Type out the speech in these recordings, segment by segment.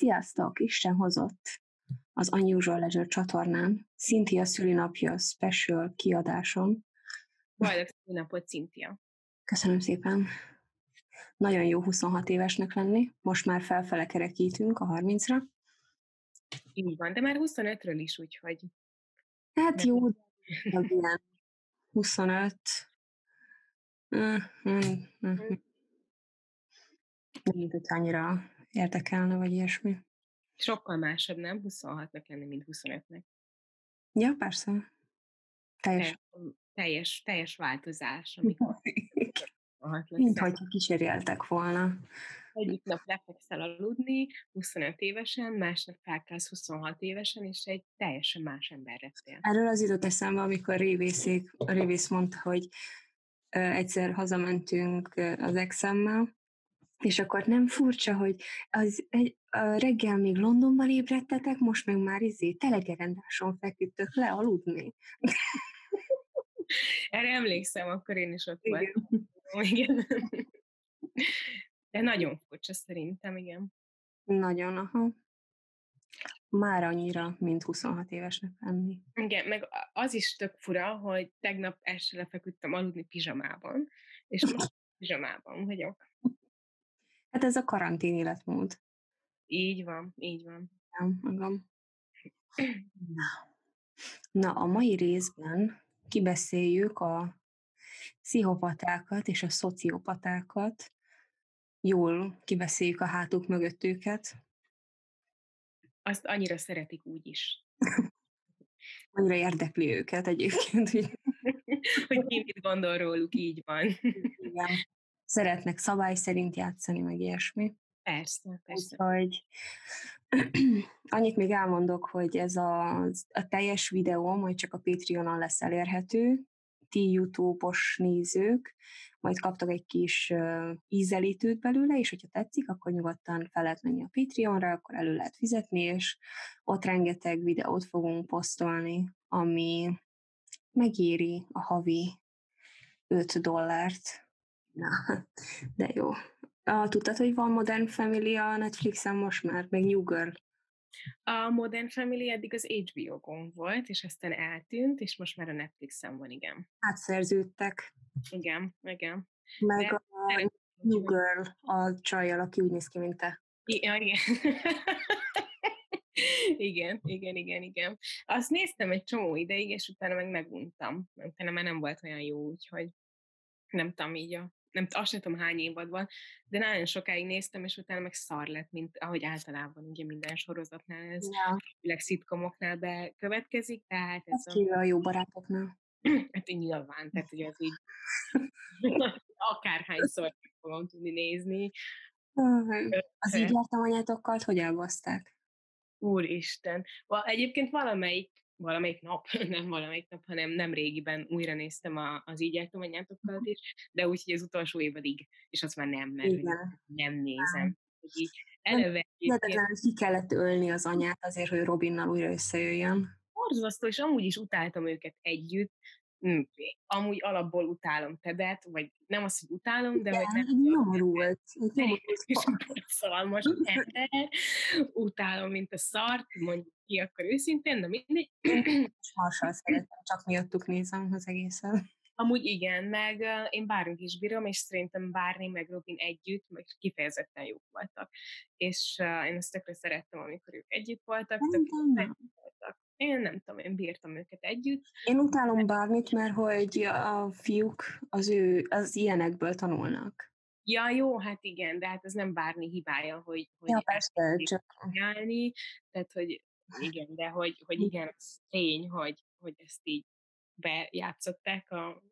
Sziasztok! Isten hozott az Unusual Leisure csatornán Cynthia szülinapja special kiadáson. Boldog szülinapot, Cynthia! Köszönöm szépen! Nagyon jó 26 évesnek lenni. Most már felfele kerekítünk a 30-ra. Így van, de már 25-ről is, úgyhogy... Hát jó, de ilyen 25... Mint hogy annyira érdekelne, vagy ilyesmi. Sokkal másabb, nem? 26-nak lenni, mint 25-nek. Ja, persze. Teljes, teljes, teljes változás, amikor Mint hogy kísérjeltek volna. Egyik nap lefekszel aludni, 25 évesen, másnap felkelsz 26 évesen, és egy teljesen más ember lettél. Erről az jutott eszembe, amikor révészék, a révész mondta, hogy egyszer hazamentünk az exemmel, és akkor nem furcsa, hogy az egy, a reggel még Londonban ébredtetek, most meg már izé telegerendáson feküdtök le aludni. Erre emlékszem, akkor én is ott voltam. Igen. De nagyon furcsa szerintem, igen. Nagyon, aha. Már annyira, mint 26 évesnek lenni. Igen, meg az is tök fura, hogy tegnap este lefeküdtem aludni pizsamában, és most pizsamában vagyok. Hát ez a karantén életmód. Így van, így van. Ja, magam. Na. Na, a mai részben kibeszéljük a pszichopatákat és a szociopatákat, jól kibeszéljük a hátuk mögött őket. Azt annyira szeretik úgy is. annyira érdekli őket egyébként. Hogy, ki mit gondol róluk, így van. Igen szeretnek szabály szerint játszani, meg ilyesmi. Persze, persze. Úgyhogy annyit még elmondok, hogy ez a, a teljes videó majd csak a Patreonon lesz elérhető, ti YouTube-os nézők, majd kaptak egy kis uh, ízelítőt belőle, és hogyha tetszik, akkor nyugodtan fel lehet menni a Patreonra, akkor elő lehet fizetni, és ott rengeteg videót fogunk posztolni, ami megéri a havi 5 dollárt, Na, de jó. Tudtad, hogy van Modern Family a Netflixen most már, meg New Girl? A Modern Family eddig az HBO-gon volt, és aztán eltűnt, és most már a Netflixen van, igen. Átszerződtek. Igen, igen. Meg De a New Girl a csajjal, aki úgy néz ki, mint te. Ja, igen. igen, igen, igen, igen. Azt néztem egy csomó ideig, és utána meg meguntam. Utána már nem volt olyan jó, úgyhogy nem tudom, így a nem azt sem tudom hány évad van, de nagyon sokáig néztem, és utána meg szar lett, mint ahogy általában ugye minden sorozatnál ez, ja. főleg szitkomoknál bekövetkezik, tehát ez a... a jó barátoknál. Hát így nyilván, tehát hogy ez így akárhányszor fogom tudni nézni. Az így jártam anyátokkal, hogy elbaszták? Úristen. Egyébként valamelyik valamelyik nap, nem valamelyik nap, hanem nem régiben újra néztem a, az így anyátokkal is, de úgy, hogy az utolsó évadig, és azt már nem, mert Igen. nem nézem. Így eleve... Hihetetlen, hogy ki kellett ölni az anyát azért, hogy Robinnal újra összejöjjön. Borzasztó, és amúgy is utáltam őket együtt, hm, amúgy alapból utálom Tedet, vagy nem azt, hogy utálom, de Igen, hogy nem... Nyomorult. Szalmas ember, utálom, mint a szart, mondjuk ki akkor őszintén, de mindegy. Marsal szeretem, csak miattuk nézem az egészet. Amúgy igen, meg én bárunk is bírom, és szerintem Bárni meg Robin együtt, meg kifejezetten jók voltak. És én ezt tökre szerettem, amikor ők együtt voltak, együtt voltak. Én nem tudom, én bírtam őket együtt. Én utálom bármit, mert hogy a fiúk az ő, az ilyenekből tanulnak. Ja, jó, hát igen, de hát ez nem bárni hibája, hogy, hogy ja, persze, csak... Tehát, hogy igen, de hogy, hogy igen, ez tény, hogy, hogy ezt így bejátszották a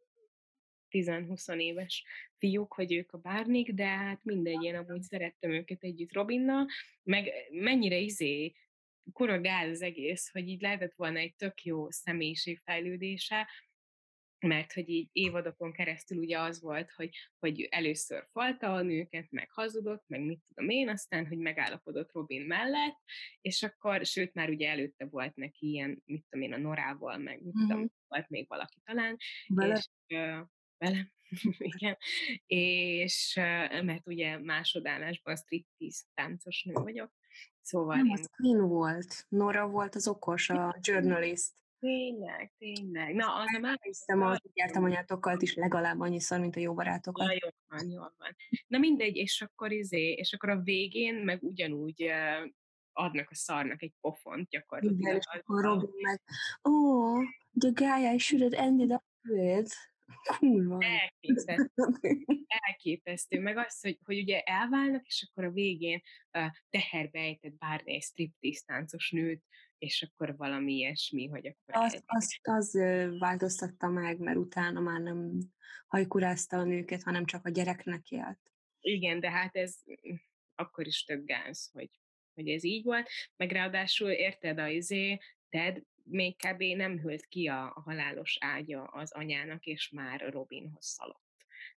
10-20 éves fiúk, hogy ők a bárnik, de hát mindegy, én amúgy szerettem őket együtt Robinnal, meg mennyire izé kurva gáz az egész, hogy így lehetett volna egy tök jó személyiségfejlődése, mert hogy így évadokon keresztül ugye az volt, hogy, hogy először falta a nőket, meg hazudott, meg mit tudom én, aztán, hogy megállapodott Robin mellett, és akkor, sőt, már ugye előtte volt neki ilyen, mit tudom én, a Norával, meg mit tudom, mm-hmm. volt még valaki talán, vele. és uh, vele, igen, és uh, mert ugye másodállásban striptease táncos nő vagyok, Szóval Nem, én... az Queen volt. Nora volt az okos, a journalist. Tényleg, tényleg. Na, az a már... Hiszem, az jártam anyátokkal is legalább annyiszor, mint a jó barátokkal. Ja, jó van, jó van. Na mindegy, és akkor izé, és akkor a végén meg ugyanúgy adnak a szarnak egy pofont gyakorlatilag. Igen, és akkor Robin meg, oh, the guy I should have ended up with. Kurva. Elképesztő. Elképesztő. Meg az, hogy, hogy ugye elválnak, és akkor a végén uh, teherbe ejtett bárni egy striptease táncos nőt, és akkor valami ilyesmi, hogy akkor... Az, az, az változtatta meg, mert utána már nem hajkurázta a nőket, hanem csak a gyereknek élt. Igen, de hát ez mm, akkor is több gáz, hogy, hogy ez így volt, meg ráadásul érted, a izé, Ted még kb. nem hőlt ki a, a halálos ágya az anyának, és már Robinhoz szaladt.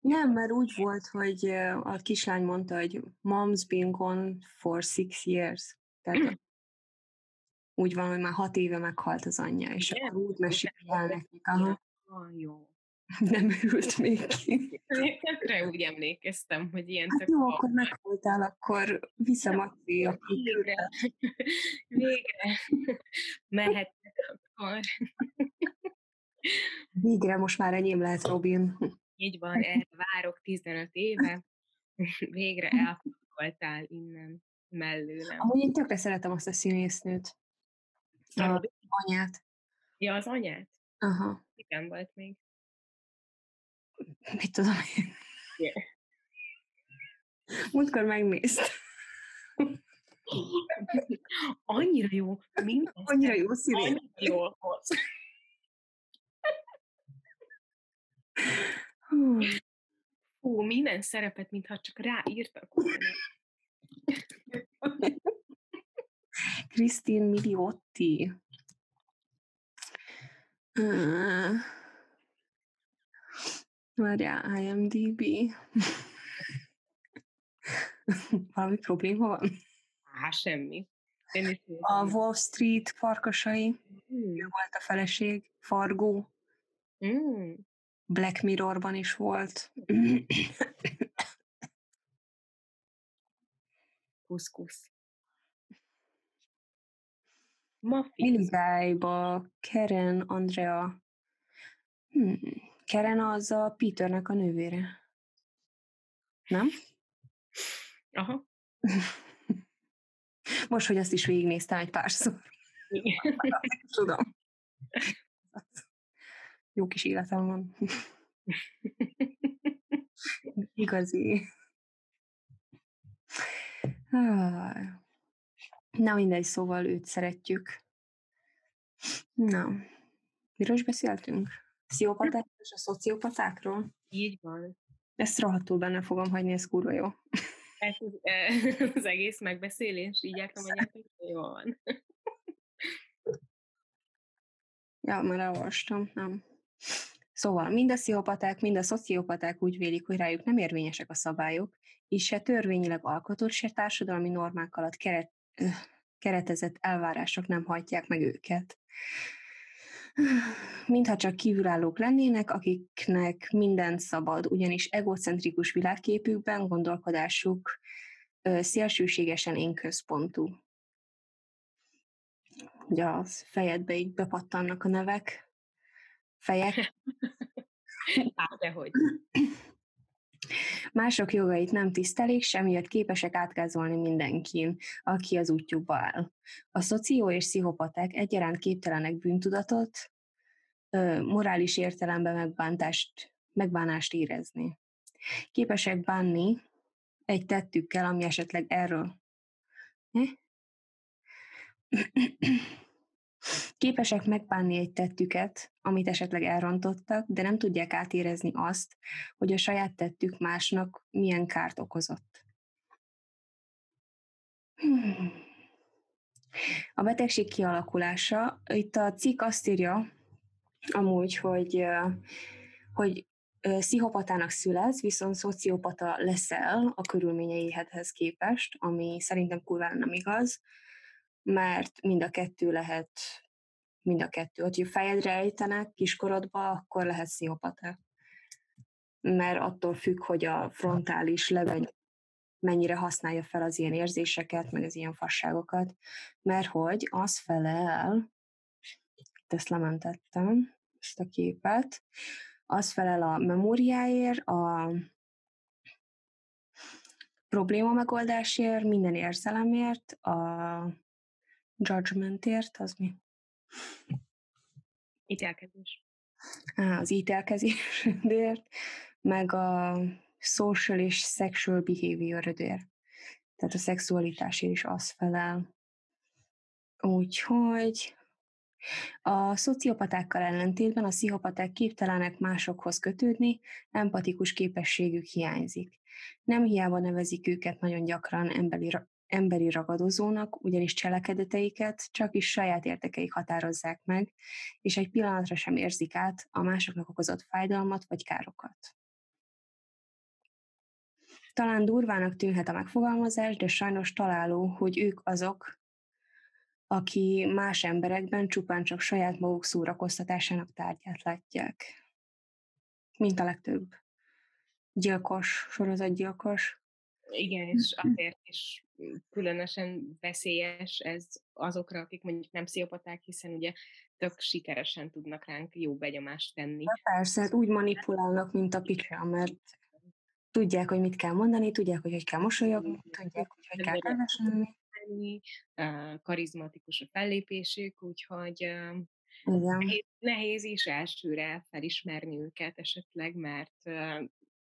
Nem, mert úgy volt, hogy a kislány mondta, hogy mom's been gone for six years. Tehát úgy van, hogy már hat éve meghalt az anyja, és Igen? akkor úgy mesél el nekik. Aha. Ah, jó. Nem ült még ki. Tökre úgy emlékeztem, hogy ilyen hát jó, akkor meghaltál, akkor viszem a. Végre. Végre. Mehetnek akkor. Végre most már enyém lehet, Robin. Így van, erre várok 15 éve. Végre elfogoltál innen mellőlem. Amúgy én tökre szeretem azt a színésznőt. A anyát. Ja, az anyát? Aha. Igen, volt még. Mit tudom én? Yeah. Múltkor megnéztem. Annyira jó. Minden Annyira jó színén. Annyira jó volt. Hú, minden szerepet, mintha csak ráírtak volna. Krisztin Miliotti. Uh, várjál, IMDB. Valami probléma van? Á, semmi. Én is a Wall Street farkasai. Mm. Ő volt a feleség. Fargo. Mm. Black Mirrorban is volt. Kuszkusz. Iligájba Keren Andrea. Hmm. Keren az a Peternek a nővére. Nem? Aha. Most, hogy azt is végignéztem egy párszor. Igen. Tudom. Jó kis életem van. Igazi. Na mindegy, szóval őt szeretjük. Na, miről is beszéltünk? Pszichopaták és a szociopatákról? Így van. Ezt rohadtul benne fogom hagyni, ez kurva jó. Ez, az egész megbeszélés, így jártam, hogy jó van. Ja, már elolvastam, nem. Szóval mind a pszichopaták, mind a szociopaták úgy vélik, hogy rájuk nem érvényesek a szabályok, és se törvényileg alkotott, se társadalmi normák alatt keret, keretezett elvárások nem hajtják meg őket. Mintha csak kívülállók lennének, akiknek minden szabad, ugyanis egocentrikus világképükben gondolkodásuk szélsőségesen én központú. Ugye a fejedbe így bepattannak a nevek, fejek. Hát, dehogy. Mások jogait nem tisztelik, semmiért képesek átkázolni mindenkin, aki az útjukba áll. A szoció és pszichopaták egyaránt képtelenek bűntudatot, morális értelemben megbántást, megbánást érezni. Képesek bánni egy tettükkel, ami esetleg erről. Képesek megbánni egy tettüket, amit esetleg elrontottak, de nem tudják átérezni azt, hogy a saját tettük másnak milyen kárt okozott. A betegség kialakulása. Itt a cikk azt írja, amúgy, hogy, hogy pszichopatának születsz, viszont szociopata leszel a körülményeihez képest, ami szerintem kurvára nem igaz, mert mind a kettő lehet, mind a kettő. Hogyha fejedre ejtenek kiskorodba, akkor lehet pszichopata. Mert attól függ, hogy a frontális leveny mennyire használja fel az ilyen érzéseket, meg az ilyen fasságokat, mert hogy az felel, itt ezt lementettem, ezt a képet, az felel a memóriáért, a probléma megoldásért, minden érzelemért, a judgmentért, az mi? Ítélkezés. Á, az ítélkezésért, meg a social és sexual behaviorért. Tehát a szexualitásért is az felel. Úgyhogy a szociopatákkal ellentétben a pszichopaták képtelenek másokhoz kötődni, empatikus képességük hiányzik. Nem hiába nevezik őket nagyon gyakran emberi, emberi ragadozónak, ugyanis cselekedeteiket csak is saját érdekeik határozzák meg, és egy pillanatra sem érzik át a másoknak okozott fájdalmat vagy károkat. Talán durvának tűnhet a megfogalmazás, de sajnos találó, hogy ők azok, aki más emberekben csupán csak saját maguk szórakoztatásának tárgyát látják. Mint a legtöbb gyilkos, sorozatgyilkos. Igen, és azért is különösen veszélyes ez azokra, akik mondjuk nem pszichopaták, hiszen ugye tök sikeresen tudnak ránk jó begyomást tenni. De persze, hát úgy manipulálnak, mint a picsa, mert tudják, hogy mit kell mondani, tudják, hogy hogy kell mosolyogni, tudják, hogy hogy kell kedveselni. Karizmatikus a fellépésük, úgyhogy. Nehéz, nehéz is elsőre felismerni őket esetleg, mert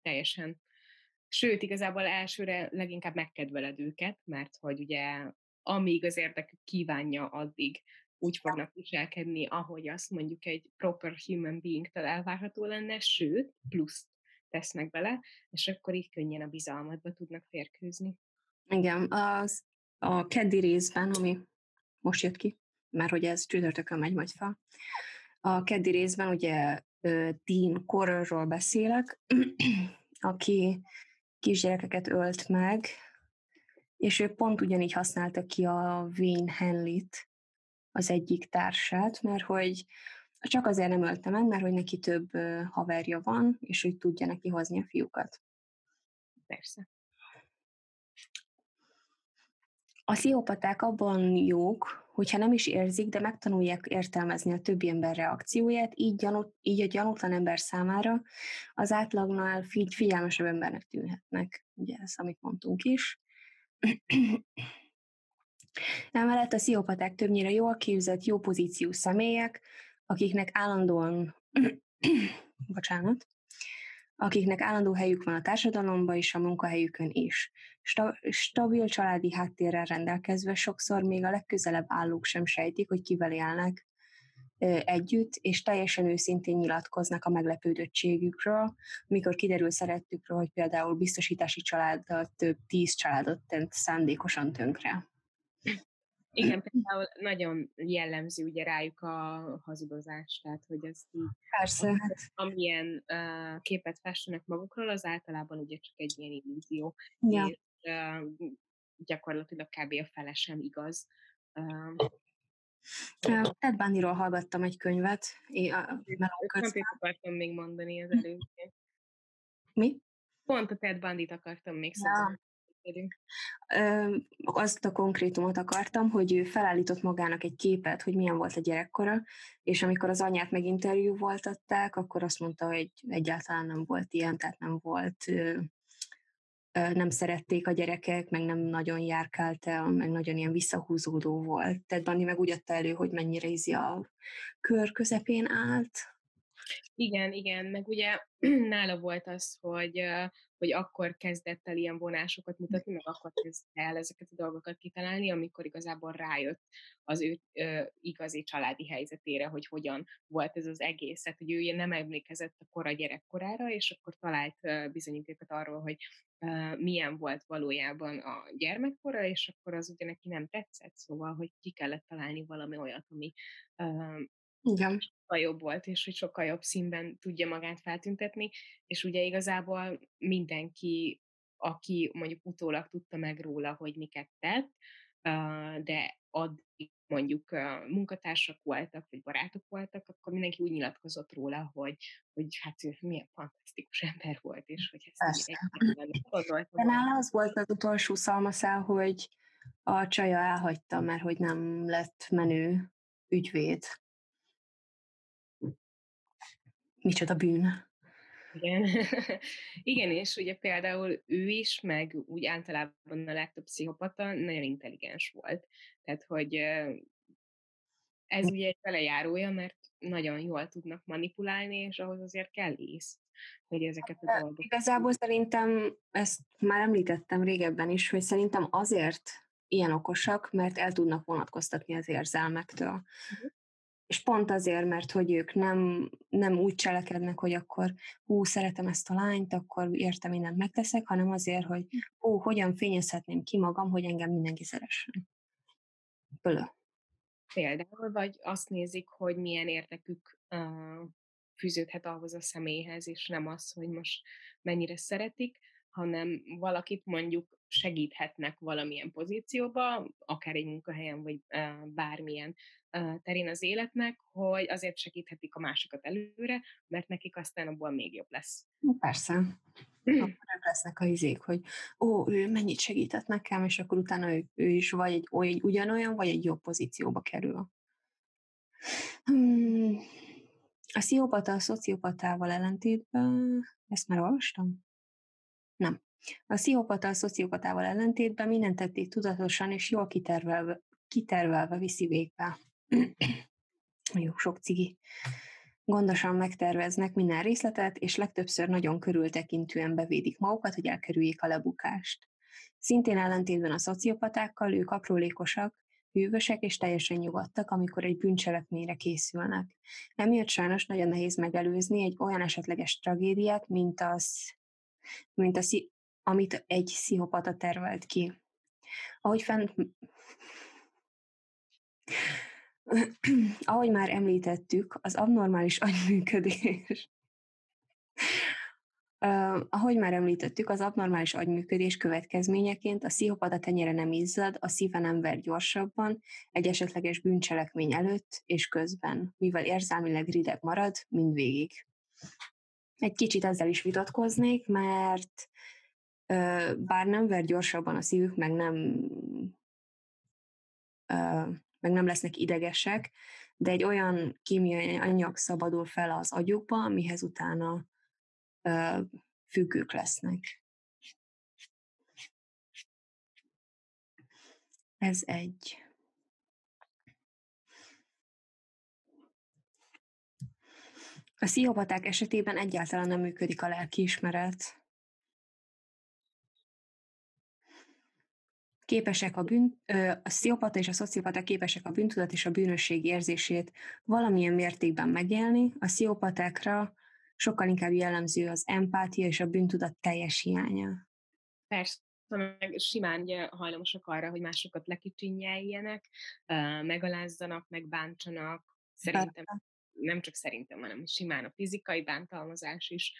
teljesen Sőt, igazából elsőre leginkább megkedveled őket, mert hogy ugye amíg az érdekük kívánja, addig úgy fognak viselkedni, ahogy azt mondjuk egy proper human being-től elvárható lenne, sőt, plusz tesznek bele, és akkor így könnyen a bizalmatba tudnak férkőzni. Igen, az a keddi részben, ami most jött ki, mert hogy ez csütörtökön megy majd fel, a keddi részben ugye Dean Corrorról beszélek, aki kisgyerekeket ölt meg, és ő pont ugyanígy használta ki a Wayne Henley-t, az egyik társát, mert hogy csak azért nem ölte meg, mert hogy neki több haverja van, és hogy tudja neki hozni a fiúkat. Persze. A sziópaták abban jók, hogyha nem is érzik, de megtanulják értelmezni a többi ember reakcióját, így, gyanút, így a gyanútlan ember számára az átlagnál figy- figyelmesebb embernek tűnhetnek. Ugye ez, amit mondtunk is. Emellett a sziópaták többnyire jól képzett, jó pozíció személyek, akiknek állandóan, bocsánat, akiknek állandó helyük van a társadalomban és a munkahelyükön is. Stabil családi háttérrel rendelkezve sokszor még a legközelebb állók sem sejtik, hogy kivel élnek együtt, és teljesen őszintén nyilatkoznak a meglepődöttségükről, amikor kiderül szerettükről, hogy például biztosítási családdal több tíz családot tent szándékosan tönkre. Igen, például nagyon jellemző ugye rájuk a hazudozás, tehát hogy így, Persze. Hát. amilyen uh, képet festenek magukról, az általában ugye csak egy ilyen illúzió, ja. és gyakorlatilag kb. a fele sem igaz. Ted Bundyról hallgattam egy könyvet. Pont akartam még mondani az előbb. Mi? Pont a Ted Bundy-t akartam még ja azt a konkrétumot akartam, hogy ő felállított magának egy képet, hogy milyen volt a gyerekkora, és amikor az anyát meginterjú voltatták, akkor azt mondta, hogy egyáltalán nem volt ilyen, tehát nem volt, nem szerették a gyerekek, meg nem nagyon járkált el, meg nagyon ilyen visszahúzódó volt. Tehát Bandi meg úgy adta elő, hogy mennyire ízi a kör közepén állt, igen, igen, meg ugye nála volt az, hogy, hogy akkor kezdett el ilyen vonásokat mutatni, meg akkor kezdte el ezeket a dolgokat kitalálni, amikor igazából rájött az ő igazi családi helyzetére, hogy hogyan volt ez az egész, tehát hogy ő nem emlékezett a kora gyerekkorára, és akkor talált ö, bizonyítékot arról, hogy ö, milyen volt valójában a gyermekkora, és akkor az ugye neki nem tetszett, szóval, hogy ki kellett találni valami olyat, ami igen. sokkal jobb volt, és hogy sokkal jobb színben tudja magát feltüntetni, és ugye igazából mindenki, aki mondjuk utólag tudta meg róla, hogy miket tett, de addig mondjuk munkatársak voltak, vagy barátok voltak, akkor mindenki úgy nyilatkozott róla, hogy, hogy hát ő milyen fantasztikus ember volt, és hogy ezt gondoltam. De nála az volt az utolsó szalmaszál, hogy a csaja elhagyta, mert hogy nem lett menő ügyvéd. Micsoda bűn. Igen. Igen, és ugye például ő is, meg úgy általában a legtöbb pszichopata nagyon intelligens volt. Tehát, hogy ez hm. ugye egy belejárója, mert nagyon jól tudnak manipulálni, és ahhoz azért kell ész, hogy ezeket a dolgokat... Igazából szerintem, ezt már említettem régebben is, hogy szerintem azért ilyen okosak, mert el tudnak vonatkoztatni az érzelmektől. És pont azért, mert hogy ők nem, nem úgy cselekednek, hogy akkor hú, szeretem ezt a lányt, akkor értem, mindent megteszek, hanem azért, hogy hú, hogyan fényezhetném ki magam, hogy engem mindenki szeressen. Pölö. Például, vagy azt nézik, hogy milyen értekük uh, fűződhet ahhoz a személyhez, és nem az, hogy most mennyire szeretik, hanem valakit mondjuk segíthetnek valamilyen pozícióba, akár egy munkahelyen, vagy bármilyen terén az életnek, hogy azért segíthetik a másikat előre, mert nekik aztán abból még jobb lesz. Persze. Akkor lesznek a izék, hogy ó, ő mennyit segített nekem, és akkor utána ő, ő is vagy egy, egy ugyanolyan, vagy egy jobb pozícióba kerül. Hmm. A sziopata a szociopatával ellentétben, ezt már olvastam? Nem. A sziopata a szociopatával ellentétben mindent tették tudatosan és jól kitervelve, kitervelve viszi végbe. Jó, sok cigi. Gondosan megterveznek minden részletet, és legtöbbször nagyon körültekintően bevédik magukat, hogy elkerüljék a lebukást. Szintén ellentétben a szociopatákkal ők aprólékosak, hűvösek és teljesen nyugodtak, amikor egy bűncselekményre készülnek. Emiatt sajnos nagyon nehéz megelőzni egy olyan esetleges tragédiát, mint az, mint a amit egy pszichopata tervelt ki. Ahogy fent... Ahogy már említettük, az abnormális agyműködés Uh, ahogy már említettük, az abnormális agyműködés következményeként a pszichopata tenyere nem izzad, a szíve nem ver gyorsabban, egy esetleges bűncselekmény előtt és közben, mivel érzelmileg rideg marad mindvégig. Egy kicsit ezzel is vitatkoznék, mert bár nem ver gyorsabban a szívük, meg nem, meg nem lesznek idegesek, de egy olyan kémiai anyag szabadul fel az agyukba, amihez utána függők lesznek. Ez egy. A szihopaták esetében egyáltalán nem működik a lelkiismeret. képesek a bűn, a sziopata és a szociopata képesek a bűntudat és a bűnösség érzését valamilyen mértékben megélni, a sziopatákra sokkal inkább jellemző az empátia és a bűntudat teljes hiánya. Persze, meg simán ugye hajlamosak arra, hogy másokat lekicsinyeljenek, megalázzanak, megbántsanak. Szerintem, nem csak szerintem, hanem simán a fizikai bántalmazás is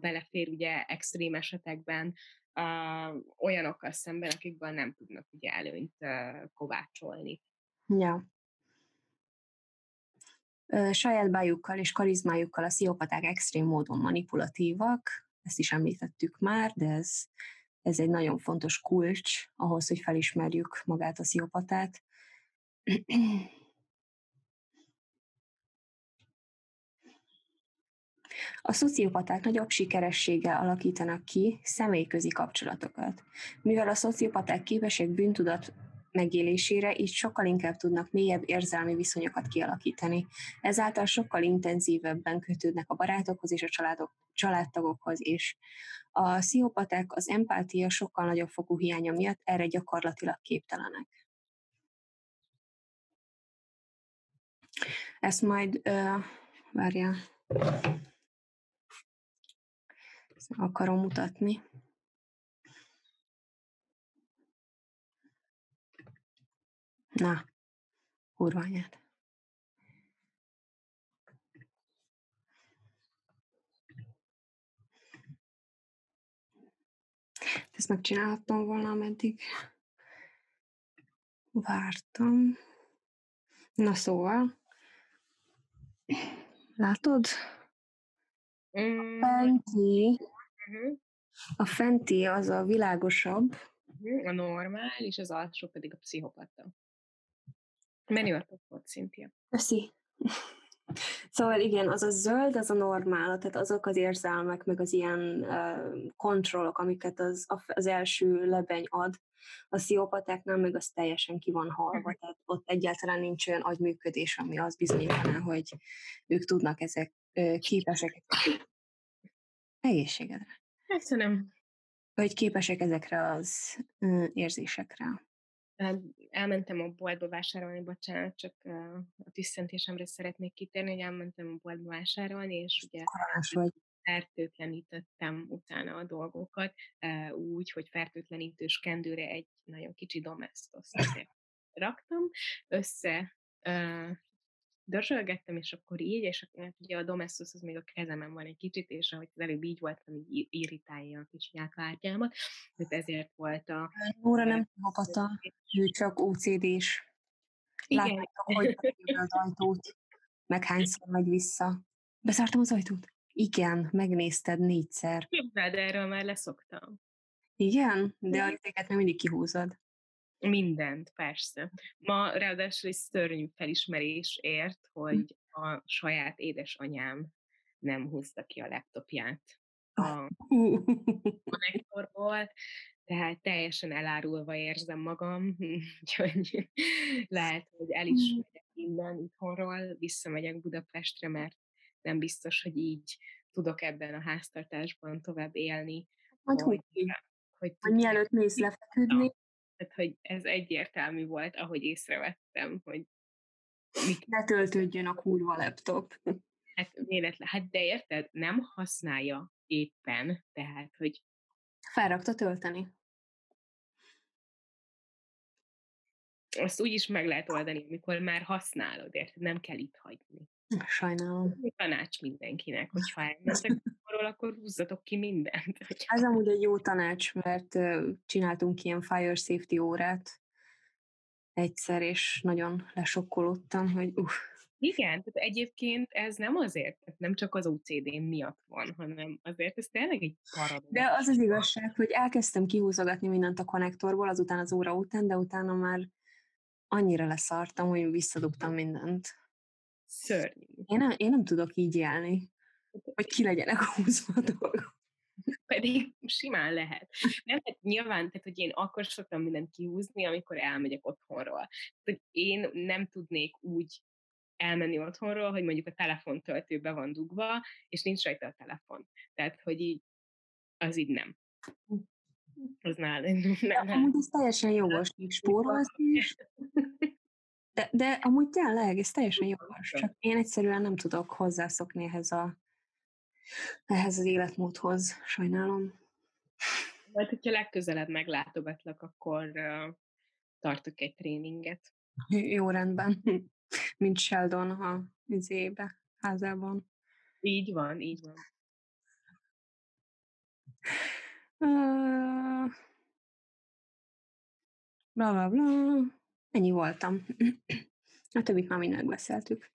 belefér ugye extrém esetekben, uh, olyanokkal szemben, akikből nem tudnak ugye előnyt uh, kovácsolni. Ja. Saját bájukkal és karizmájukkal a sziopaták extrém módon manipulatívak, ezt is említettük már, de ez, ez egy nagyon fontos kulcs ahhoz, hogy felismerjük magát a sziopatát. A szociopaták nagyobb sikerességgel alakítanak ki személyközi kapcsolatokat. Mivel a szociopaták képesek bűntudat megélésére, így sokkal inkább tudnak mélyebb érzelmi viszonyokat kialakítani. Ezáltal sokkal intenzívebben kötődnek a barátokhoz és a családok, családtagokhoz is. A sziopaták az empátia sokkal nagyobb fokú hiánya miatt erre gyakorlatilag képtelenek. Ezt majd, uh, várjál, akarom mutatni. Na, kurva anyát. Ezt megcsinálhattam volna, ameddig vártam. Na szóval, látod? Mm, fenti, mhm, a fenti az a világosabb, mhm, a normál, és az alsó pedig a pszichopata. Menő a topot, Cynthia. Köszi. Szóval igen, az a zöld, az a normál, tehát azok az érzelmek, meg az ilyen uh, kontrollok, amiket az, az első lebeny ad. A sziópatáknál meg az teljesen ki van halva, tehát ott egyáltalán nincs olyan agyműködés, ami az bizonyítaná, hogy ők tudnak ezek, képesek egészségedre, Köszönöm. hogy képesek ezekre az uh, érzésekre. Hát elmentem a boltba vásárolni, bocsánat, csak a tüsszentésemre szeretnék kitérni, hogy elmentem a boltba vásárolni, és ugye fertőtlenítettem utána a dolgokat, úgy, hogy fertőtlenítős kendőre egy nagyon kicsi domestoszt azért raktam, össze dörzsölgettem, és akkor így, és akkor, hát ugye a domestos az még a kezemen van egy kicsit, és ahogy az előbb így voltam, így irritálja a kis nyálkártyámat, tehát ezért volt a... Nóra nem pszichopata, ő csak OCD-s. Igen, Látjátok, hogy az ajtót, meg hányszor megy vissza. Bezártam az ajtót? Igen, megnézted négyszer. Képzeld, erről már leszoktam. Igen, de a izéket még mindig kihúzod. Mindent, persze. Ma ráadásul egy szörnyű felismerés ért, hogy a saját édesanyám nem húzta ki a laptopját a konnektorból, tehát teljesen elárulva érzem magam, úgyhogy lehet, hogy el is megyek innen itthonról, visszamegyek Budapestre, mert nem biztos, hogy így tudok ebben a háztartásban tovább élni, Majd hogy, húgy ki. hogy Hogy tudjak mielőtt mész lefeküdni, tehát, hogy ez egyértelmű volt, ahogy észrevettem, hogy mit, ne töltődjön a kurva laptop. hát véletlen, hát de érted, nem használja éppen, tehát, hogy Felrakta tölteni. azt úgy is meg lehet oldani, amikor már használod, érted, nem kell itt hagyni. Sajnálom. Tanács mindenkinek, hogyha elmentek arról, akkor húzzatok ki mindent. Ez amúgy egy jó tanács, mert csináltunk ilyen fire safety órát egyszer, és nagyon lesokkolódtam, hogy uff, Igen, tehát egyébként ez nem azért, nem csak az OCD miatt van, hanem azért ez tényleg egy paradox. De az az igazság, hogy elkezdtem kihúzogatni mindent a konnektorból, azután az óra után, de utána már annyira leszartam, hogy visszadugtam mindent. Szörnyű. Én nem, én nem tudok így élni, hogy ki legyenek húzva a dolgok. pedig simán lehet. Nem, hát nyilván, tehát, hogy én akkor szoktam mindent kihúzni, amikor elmegyek otthonról. Hogy én nem tudnék úgy elmenni otthonról, hogy mondjuk a telefontöltőbe van dugva, és nincs rajta a telefon. Tehát, hogy így, az így nem. Az nálam nem. De nem. amúgy ez teljesen jogos, még spórolsz is. De, de amúgy tényleg, ez teljesen jogos. Csak én egyszerűen nem tudok hozzászokni ehhez, a, ehhez az életmódhoz. Sajnálom. Majd, hogyha legközelebb meglátogatlak, akkor uh, tartok egy tréninget. Jó rendben. Mint Sheldon a izébe, házában. Így van, így van. Uh, Bla, bla, bla. Ennyi voltam. A többit már mind megbeszéltük.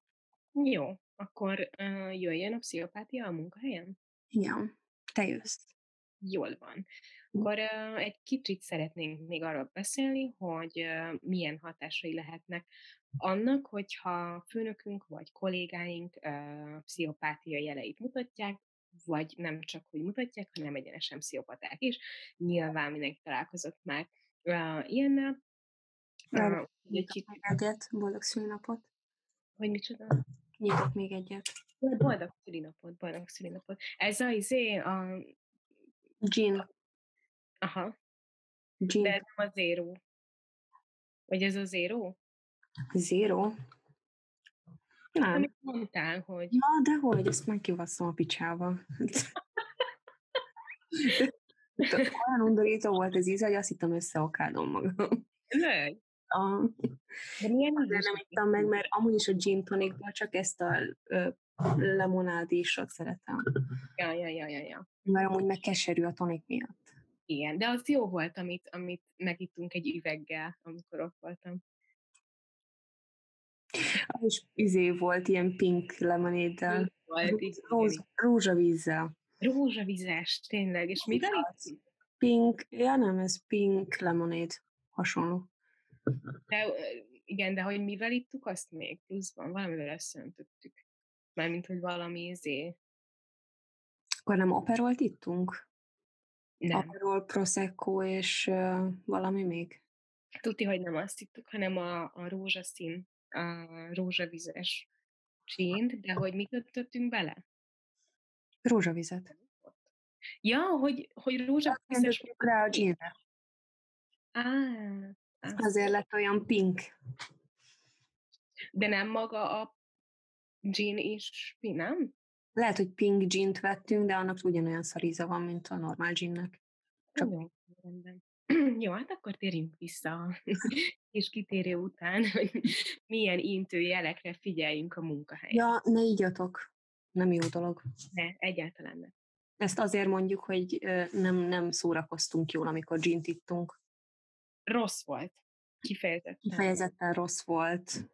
Jó, akkor uh, jöjjön a pszichopátia a munkahelyen? Igen. Te jössz. Jól van. Akkor uh, egy kicsit szeretnénk még arról beszélni, hogy uh, milyen hatásai lehetnek annak, hogyha főnökünk vagy kollégáink uh, pszichopátia jeleit mutatják, vagy nem csak, hogy mutatják, hanem egyenesen pszichopaták is. Nyilván mindenki találkozott már uh, ilyennel. Várj, Uh, egy egyet, boldog szülinapot. hogy micsoda? Nyitok még egyet. Boldog szülinapot, boldog szülinapot. Ez a izé, a, Gin. aha, Gin. de ez nem a zéró. Vagy ez a zéró? Zero. Nem. Amit mondtál, hogy Na, de hogy, ezt meg kivasszom a picsába. Olyan undorító volt az íze, hogy azt hittem összeokádom magam. Lögy. A, De milyen azért nem ittam meg, mert amúgy is a gin tonicból csak ezt a ö, lemonádísat szeretem. Ja, ja, ja, ja, ja. Mert amúgy meg keserű a tonik miatt. Igen, de az jó volt, amit, amit megittunk egy üveggel, amikor ott voltam. És izé volt ilyen pink lemonéddel. Róz, rózsavízzel. Tényleg. És mi Pink, ja nem, ez pink lemonéd. Hasonló. De, igen, de hogy mivel ittuk azt még pluszban? Valamivel összeöntöttük. Mármint, hogy valami izé. Akkor nem aperolt ittunk? Nem. Aperol, prosecco és uh, valami még? Tudti, hogy nem azt ittuk, hanem a, a rózsaszín, a rózsavizes csínt, de hogy mit ötöttünk bele? Rózsavizet. Ja, hogy, hogy rózsavizes... Rá a ginre. Ah, Azért lett olyan pink. De nem maga a gin is, nem? Lehet, hogy pink gint vettünk, de annak ugyanolyan szaríza van, mint a normál ginnek. Csak... Jó, rendben. Jó, hát akkor térjünk vissza és kitérő után, hogy milyen intő jelekre figyeljünk a munkahelyen. Ja, ne ígyatok. Nem jó dolog. Ne, egyáltalán nem. Ezt azért mondjuk, hogy nem, nem szórakoztunk jól, amikor gint ittunk. Rossz volt. Kifejezetten. Kifejezetten rossz volt.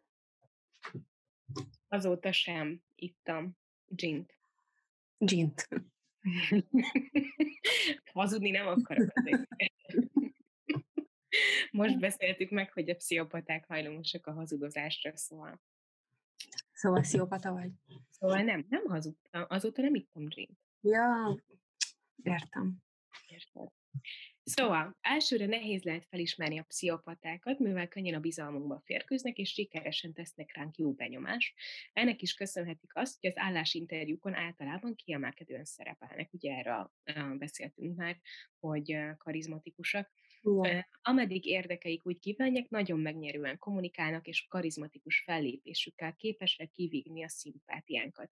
Azóta sem ittam gint. Gint. Hazudni nem akarok azért. Most beszéltük meg, hogy a pszichopaták hajlamosak a hazudozásra, szóval. Szóval pszichopata vagy? Szóval nem, nem hazudtam, azóta nem ittam gint. Ja, értem. Érted. Szóval, elsőre nehéz lehet felismerni a pszichopatákat, mivel könnyen a bizalmunkba férkőznek, és sikeresen tesznek ránk jó benyomást. Ennek is köszönhetik azt, hogy az állásinterjúkon általában kiemelkedően szerepelnek. Ugye erről beszéltünk már, hogy karizmatikusak. Yeah. Ameddig érdekeik úgy kívánják, nagyon megnyerően kommunikálnak, és karizmatikus fellépésükkel képesek kivívni a szimpátiánkat.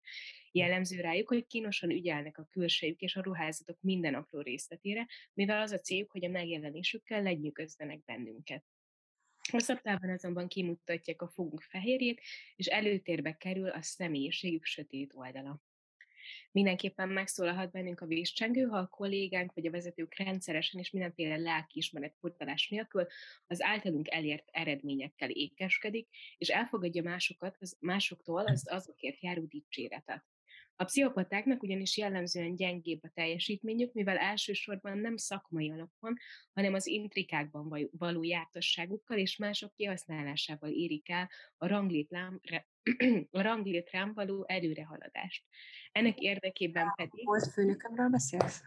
Jellemző rájuk, hogy kínosan ügyelnek a külsejük és a ruházatok minden apró részletére, mivel az a céljuk, hogy a megjelenésükkel lenyűgözzenek bennünket. Hosszabb távon azonban kimutatják a fogunk fehérjét, és előtérbe kerül a személyiségük sötét oldala. Mindenképpen megszólalhat bennünk a vízcsengő, ha a kollégánk vagy a vezetők rendszeresen és mindenféle lelkiismeret furtalás nélkül az általunk elért eredményekkel ékeskedik, és elfogadja másokat, az, másoktól az azokért járó dicséretet. A pszichopatáknak ugyanis jellemzően gyengébb a teljesítményük, mivel elsősorban nem szakmai alapon, hanem az intrikákban való jártasságukkal és mások kihasználásával érik el a ranglétrán, a ranglétrán való előrehaladást. Ennek érdekében pedig... Volt főnökömről beszélsz?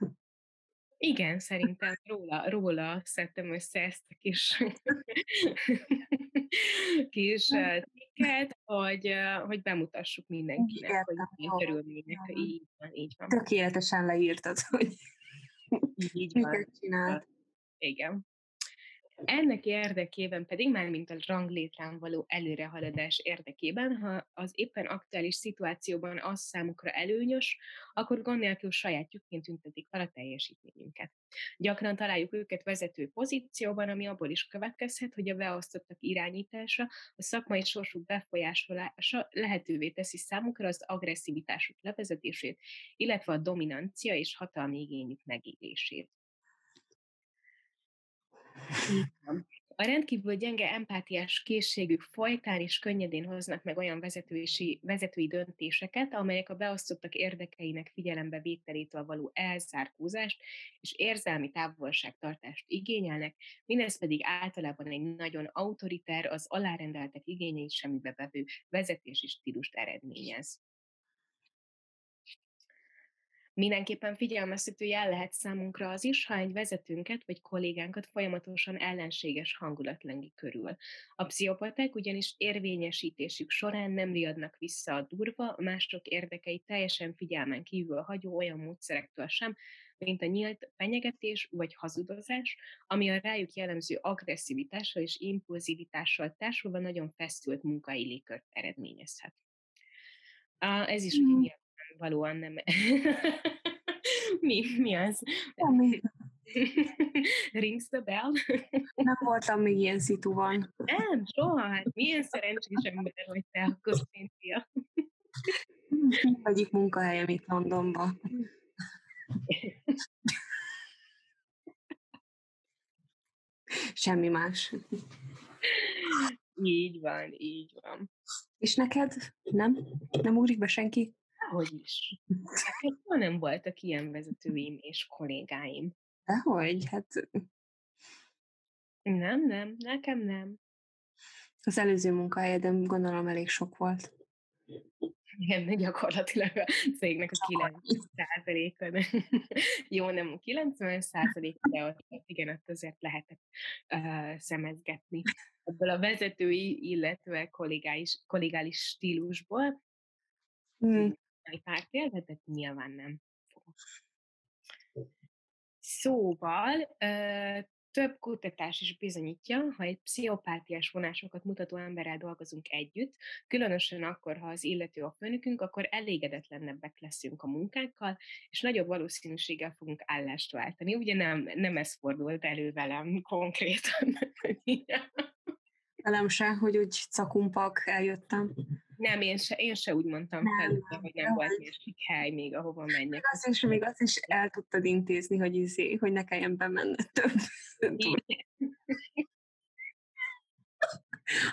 Igen, szerintem róla, róla szedtem össze ezt a kis, kis cikket, hogy, hogy bemutassuk mindenkinek, Értem, hogy milyen körülmények. Így van, így van. Tökéletesen leírtad, hogy így van. csinált. Igen. Ennek érdekében pedig, már mint a ranglétrán való előrehaladás érdekében, ha az éppen aktuális szituációban az számukra előnyös, akkor gond nélkül sajátjukként tüntetik fel a teljesítményünket. Gyakran találjuk őket vezető pozícióban, ami abból is következhet, hogy a beosztottak irányítása, a szakmai sorsuk befolyásolása lehetővé teszi számukra az agresszivitásuk levezetését, illetve a dominancia és hatalmi igényük megélését. A rendkívül gyenge empátiás készségük folytán és könnyedén hoznak meg olyan vezetői, vezetői döntéseket, amelyek a beosztottak érdekeinek figyelembe vételétől való elzárkózást és érzelmi távolságtartást igényelnek, mindez pedig általában egy nagyon autoriter, az alárendeltek igényeit semmibe vevő vezetési stílust eredményez. Mindenképpen figyelmeztető jel lehet számunkra az is, ha egy vezetőnket vagy kollégánkat folyamatosan ellenséges hangulat lengi körül. A pszichopaták ugyanis érvényesítésük során nem riadnak vissza a durva, mások érdekeit teljesen figyelmen kívül hagyó olyan módszerektől sem, mint a nyílt fenyegetés vagy hazudozás, ami a rájuk jellemző agresszivitással és impulzivitással társulva nagyon feszült munkai légkört eredményezhet. Ez is mm valóan nem. mi, mi az? Ami. Rings the bell? nem voltam még ilyen szituban. Nem, soha. Hát milyen szerencsés ember vagy te, a közpénzia. Egyik munkahelyem itt Londonban. Semmi más. Így van, így van. És neked nem? Nem ugrik be senki? Hogy is. Neked nem voltak ilyen vezetőim és kollégáim. Dehogy, hát... Nem, nem, nekem nem. Az előző munkahelyedem gondolom elég sok volt. Igen, gyakorlatilag a cégnek a 90 a jó, nem a 90 de ott, igen, ott azért lehetett uh, szemezgetni ebből a vezetői, illetve kollégális, kollégális stílusból. Hmm. Pár példát, nyilván nem fogok. Szóval több kutatás is bizonyítja, ha egy pszichopátiás vonásokat mutató emberrel dolgozunk együtt, különösen akkor, ha az illető a főnökünk, akkor elégedetlenebbek leszünk a munkánkkal, és nagyobb valószínűséggel fogunk állást váltani. Ugye nem, nem ez fordult elő velem konkrétan. Velem se, hogy úgy cakumpak eljöttem. Nem, én se, én se úgy mondtam nem, fel, hogy nem, nem volt másik hely még, ahova menjek. Még azt is, még azt is el tudtad intézni, hogy, izé, hogy ne kelljen bemenned több.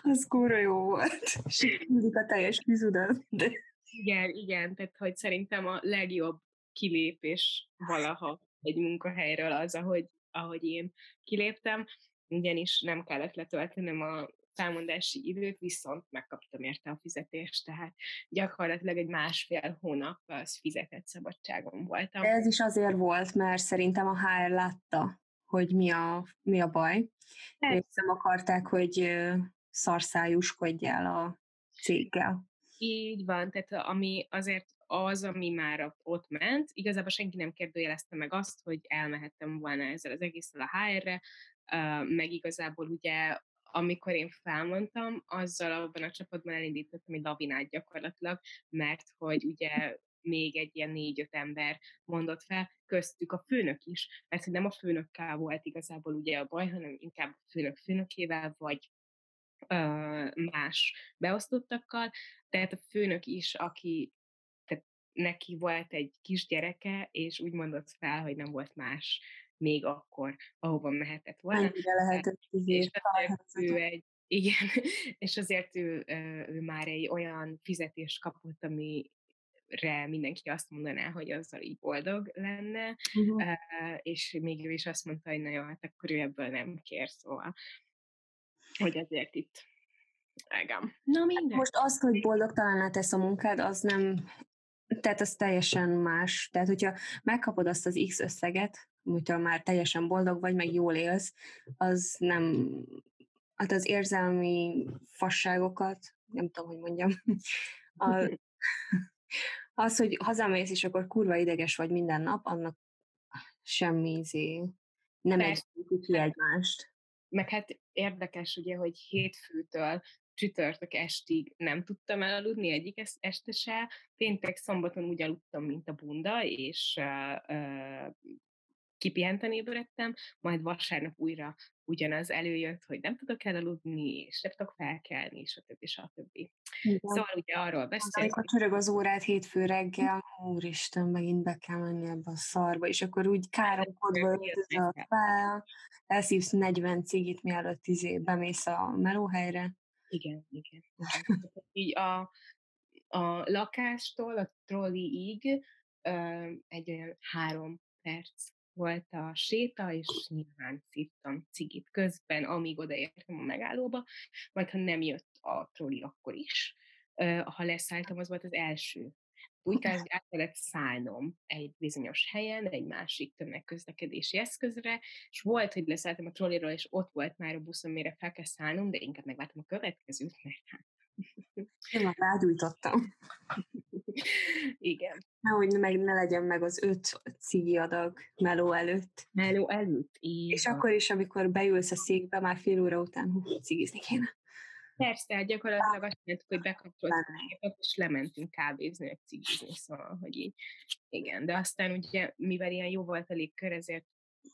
az kúra jó volt. Sikúzik a teljes kizudat. De... Igen, igen, tehát hogy szerintem a legjobb kilépés valaha egy munkahelyről az, ahogy, ahogy én kiléptem, ugyanis nem kellett letöltenem a felmondási időt, viszont megkaptam érte a fizetést, tehát gyakorlatilag egy másfél hónap az fizetett szabadságon voltam. Ez is azért volt, mert szerintem a HR látta, hogy mi a, mi a baj, és nem akarták, hogy szarszájuskodjál a céggel. Így van, tehát ami azért az, ami már ott ment, igazából senki nem kérdőjelezte meg azt, hogy elmehettem volna ezzel az egésszel a HR-re, meg igazából ugye amikor én felmondtam, azzal abban a csapatban elindítottam egy lavinát gyakorlatilag, mert hogy ugye még egy ilyen négy-öt ember mondott fel, köztük a főnök is, mert hogy nem a főnökkel volt igazából ugye a baj, hanem inkább a főnök főnökével, vagy ö, más beosztottakkal, tehát a főnök is, aki tehát neki volt egy kisgyereke, és úgy mondott fel, hogy nem volt más még akkor, ahova mehetett volna. Lehetett és ő egy, igen, és azért ő, ő már egy olyan fizetést kapott, ami re mindenki azt mondaná, hogy azzal így boldog lenne, uh-huh. uh, és még ő is azt mondta, hogy na jó, hát akkor ő ebből nem kér, szóval, hogy ezért itt Egem. Na hát minden. Most azt, hogy boldogtalanná tesz a munkád, az nem, tehát az teljesen más. Tehát, hogyha megkapod azt az X összeget, hogyha már teljesen boldog vagy, meg jól élsz, az nem, hát az érzelmi fasságokat, nem tudom, hogy mondjam, a, az, hogy hazamész, és akkor kurva ideges vagy minden nap, annak semmi izé, nem egészíti ki egymást. Meg hát érdekes ugye, hogy hétfőtől csütörtök estig nem tudtam elaludni egyik este se, péntek szombaton úgy aludtam, mint a bunda, és uh, uh, kipihenten ébredtem, majd vasárnap újra ugyanaz előjött, hogy nem tudok elaludni, és nem tudok felkelni, és a többi, és a többi. Igen. Szóval ugye arról beszélünk. Amikor csörög az órát hétfő reggel, úristen, megint be kell menni ebbe a szarba, és akkor úgy káromkodva öltözöl fel, elszívsz 40 cigit, mielőtt izé bemész a melóhelyre. Igen, igen. igen. Így a, a lakástól a trolliig egy olyan három perc volt a séta, és nyilván szívtam cigit közben, amíg odaértem a megállóba, majd ha nem jött a troli, akkor is. Ha leszálltam, az volt az első. Hogy át kellett szállnom egy bizonyos helyen, egy másik tömegközlekedési eszközre, és volt, hogy leszálltam a trolliról, és ott volt már a buszon, mire fel kell szállnom, de inkább megvártam a következőt, mert hát én már rágyújtottam. Igen. Nehogy meg ne legyen meg az öt cigi adag meló előtt. Meló előtt, így És akkor is, amikor beülsz a székbe, már fél óra után hú, cigizni kéne. Persze, hát gyakorlatilag azt mondtuk, hogy bekapcsoltuk a és lementünk kávézni, egy cigizni, szóval, hogy így. Igen, de aztán ugye, mivel ilyen jó volt a légkör, ezért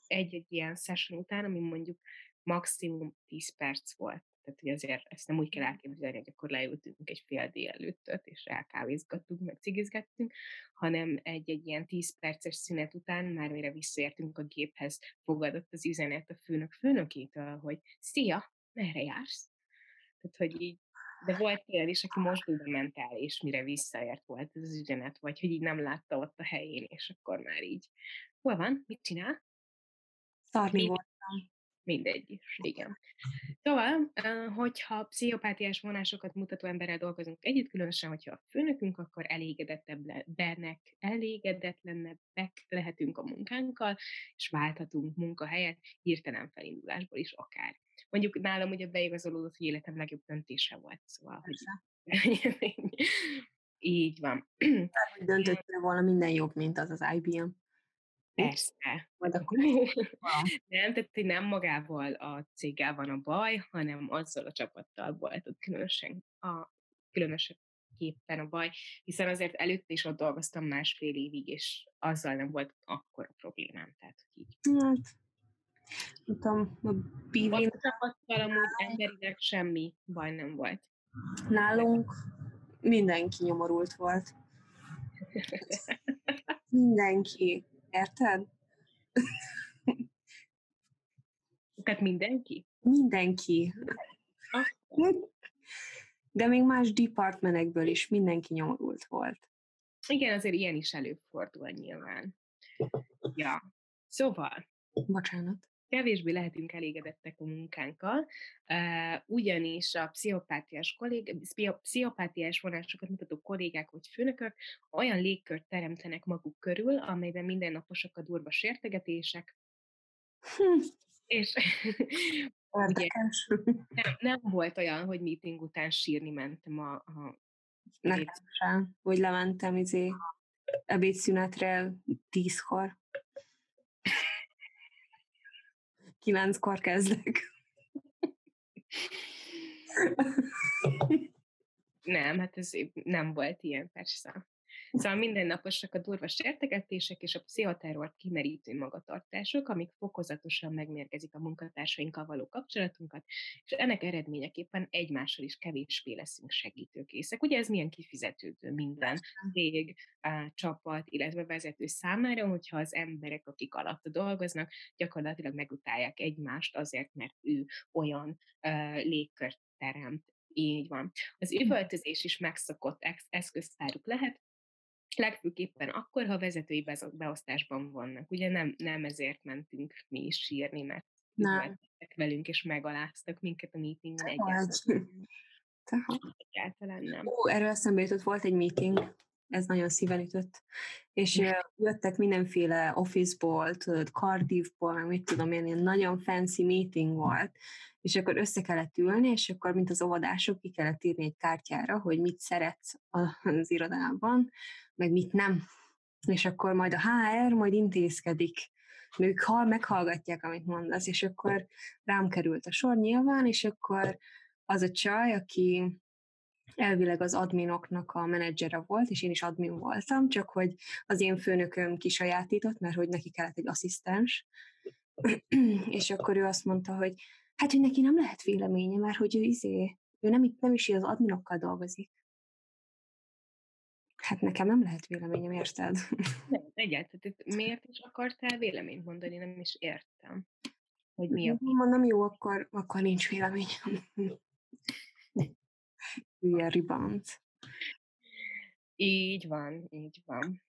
egy-egy ilyen session után, ami mondjuk maximum 10 perc volt, tehát, hogy azért ezt nem úgy kell elképzelni, hogy akkor leültünk egy fél délelőttöt, és elkávézgattunk, meg cigizgettünk, hanem egy-egy ilyen 10 perces szünet után, már mire visszaértünk a géphez, fogadott az üzenet a főnök főnökétől, hogy szia, merre jársz? Tehát, hogy így, de volt olyan is, aki mosdóba ment el, és mire visszaért volt ez az üzenet, vagy hogy így nem látta ott a helyén, és akkor már így, hol van, mit csinál? Szarni voltam. Mindegy is, igen. Szóval, hogyha pszichopátiás vonásokat mutató emberrel dolgozunk együtt, különösen, hogyha a főnökünk, akkor elégedettebbnek, elégedetlenebbek lehetünk a munkánkkal, és válthatunk munkahelyet hirtelen felindulásból is akár. Mondjuk nálam ugye beigazolódott, hogy életem legjobb döntése volt, szóval, hogy így van. Tehát, hogy döntöttél volna minden jobb, mint az az IBM. Persze. Majd akkor nem, tehát hogy nem magával a céggel van a baj, hanem azzal a csapattal volt ott különösen a különösképpen a baj, hiszen azért előtte is ott dolgoztam másfél évig, és azzal nem volt akkor a problémám. Tehát, így. Hát, tudom, a bívén... Ott a csapattal amúgy emberileg semmi baj nem volt. Nálunk mindenki nyomorult volt. mindenki. Érted? Tehát mindenki? Mindenki. De még más departmenekből is mindenki nyomorult volt. Igen, azért ilyen is előfordul nyilván. Ja. Szóval. Bocsánat kevésbé lehetünk elégedettek a munkánkkal, ugyanis a pszichopátiás, kollég, pszichopátiás vonásokat mutató kollégák vagy főnökök olyan légkört teremtenek maguk körül, amelyben mindennaposak a durva sértegetések, hm. és ugye, nem, nem volt olyan, hogy meeting után sírni mentem a, a Nekem sem, hogy lementem izé ebédszünetre tízkor kilenckor kezdek. Nem, hát ez nem volt ilyen, persze. Szóval mindennaposak a durva sértegetések és a pszichoterrort kimerítő magatartások, amik fokozatosan megmérgezik a munkatársainkkal való kapcsolatunkat, és ennek eredményeképpen egymással is kevésbé leszünk segítőkészek. Ugye ez milyen kifizetődő minden cég, csapat, illetve vezető számára, hogyha az emberek, akik alatt dolgoznak, gyakorlatilag megutálják egymást azért, mert ő olyan uh, légkört teremt, így van. Az üvöltözés is megszokott eszköztáruk lehet, legfőképpen akkor, ha vezetői beosztásban vannak. Ugye nem, nem ezért mentünk mi is sírni, mert nem. velünk, és megaláztak minket a meetingen egyáltalán. Egyáltalán nem. Ó, erről eszembe jutott, volt egy meeting, ez nagyon szíven ütött, és jöttek mindenféle office-ból, tudod, Cardiff-ból, meg mit tudom én, ilyen nagyon fancy meeting volt, és akkor össze kellett ülni, és akkor, mint az óvodások, ki kellett írni egy kártyára, hogy mit szeretsz az irodában, meg mit nem. És akkor majd a HR majd intézkedik. Ők hall, meghallgatják, amit mondasz, és akkor rám került a sor nyilván, és akkor az a csaj, aki elvileg az adminoknak a menedzsere volt, és én is admin voltam, csak hogy az én főnököm kisajátított, mert hogy neki kellett egy asszisztens, és akkor ő azt mondta, hogy hát, hogy neki nem lehet véleménye, mert hogy ő izé, ő nem, nem is az adminokkal dolgozik. Hát nekem nem lehet véleményem, érted? Nem, egyáltalán. Miért is akartál véleményt mondani? Nem is értem. Hogy mi a... Mondom, jó, akkor, akkor nincs véleményem. Hülye ribant. Így van, így van.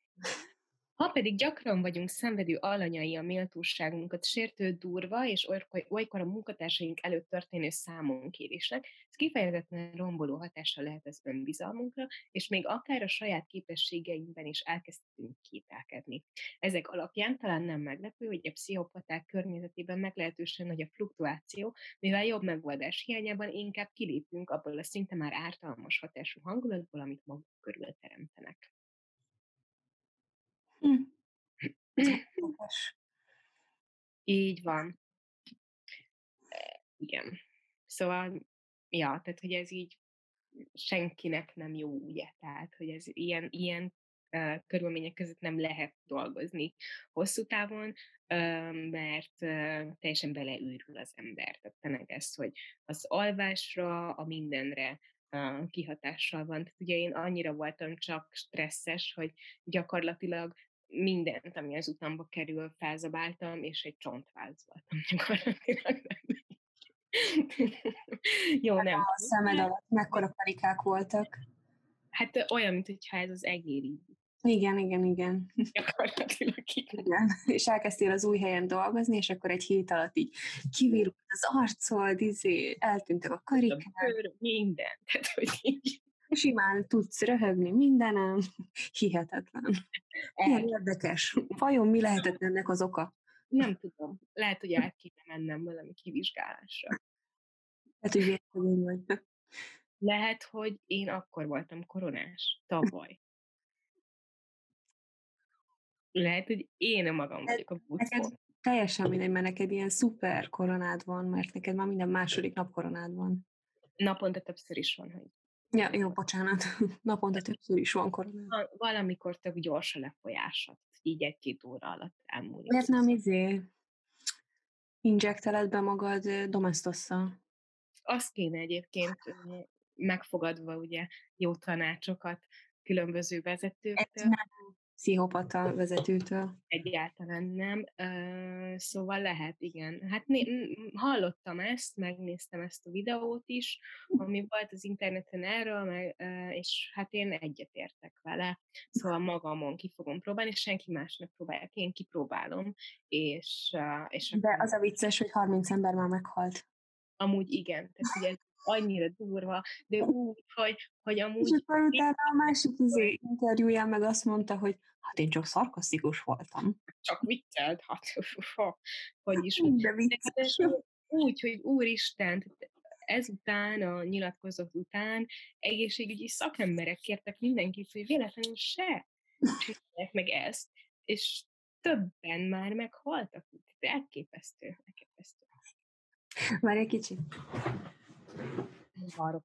Ha pedig gyakran vagyunk szenvedő alanyai a méltóságunkat sértő durva és olykor a munkatársaink előtt történő számonkérésnek, ez kifejezetten romboló hatással lehet az önbizalmunkra, és még akár a saját képességeinkben is elkezdtünk kételkedni. Ezek alapján talán nem meglepő, hogy a pszichopaták környezetében meglehetősen nagy a fluktuáció, mivel jobb megoldás hiányában inkább kilépünk abból a szinte már ártalmas hatású hangulatból, amit maguk körül teremtenek. Hm. Így van. Igen. Szóval, ja, tehát, hogy ez így senkinek nem jó, ugye? Tehát, hogy ez ilyen, ilyen uh, körülmények között nem lehet dolgozni hosszú távon, uh, mert uh, teljesen beleűrül az ember. Tehát tényleg ez, hogy az alvásra, a mindenre kihatással van. Tehát ugye én annyira voltam csak stresszes, hogy gyakorlatilag mindent, ami az utamba kerül, felzabáltam, és egy csontváz voltam gyakorlatilag. Jó, nem. A szemed alatt mekkora karikák voltak. Hát olyan, mintha ez az egéri. Igen, igen, igen. Gyakorlatilag igen. És elkezdtél az új helyen dolgozni, és akkor egy hét alatt így kivirult az arcod, izé, eltűntek a karikák. Bőr, minden. Tehát, hogy így. Simán tudsz röhögni mindenem. Hihetetlen. Ilyen érdekes. Vajon mi lehetett ennek az oka? Nem tudom. Lehet, hogy el kéne mennem valami kivizsgálásra. Lehet, hogy vérszegény vagy. Lehet, hogy én akkor voltam koronás, tavaly. Lehet, hogy én magam vagyok a buszon. Teljesen mindegy, mert neked ilyen szuper koronád van, mert neked már minden második nap koronád van. Naponta többször is van, hogy Ja, jó, bocsánat. Naponta többször is van koronád. Valamikor tök gyors a lefolyása, így egy-két óra alatt elmúlik. Miért nem izé injekteled be magad domestosszal? Azt kéne egyébként megfogadva ugye jó tanácsokat különböző vezetőktől. Ez nem pszichopata vezetőtől? Egyáltalán nem. Szóval lehet, igen. Hát né- hallottam ezt, megnéztem ezt a videót is, ami volt az interneten erről, meg, és hát én egyetértek vele. Szóval magamon ki fogom próbálni, és senki másnak próbálják, én kipróbálom. És, és De az a vicces, hogy 30 ember már meghalt. Amúgy igen, tehát ugye annyira durva, de úgy, hogy, hogy amúgy... És akkor utána a másik izé interjúján meg azt mondta, hogy hát én csak szarkasztikus voltam. Csak viccelt, hát hogy is. De vicces. Úgy, hogy úristen, ezután, a nyilatkozat után egészségügyi szakemberek kértek mindenkit, hogy véletlenül se csinálják meg ezt, és többen már meghaltak. Elképesztő, elképesztő. Várj egy kicsit. Várok.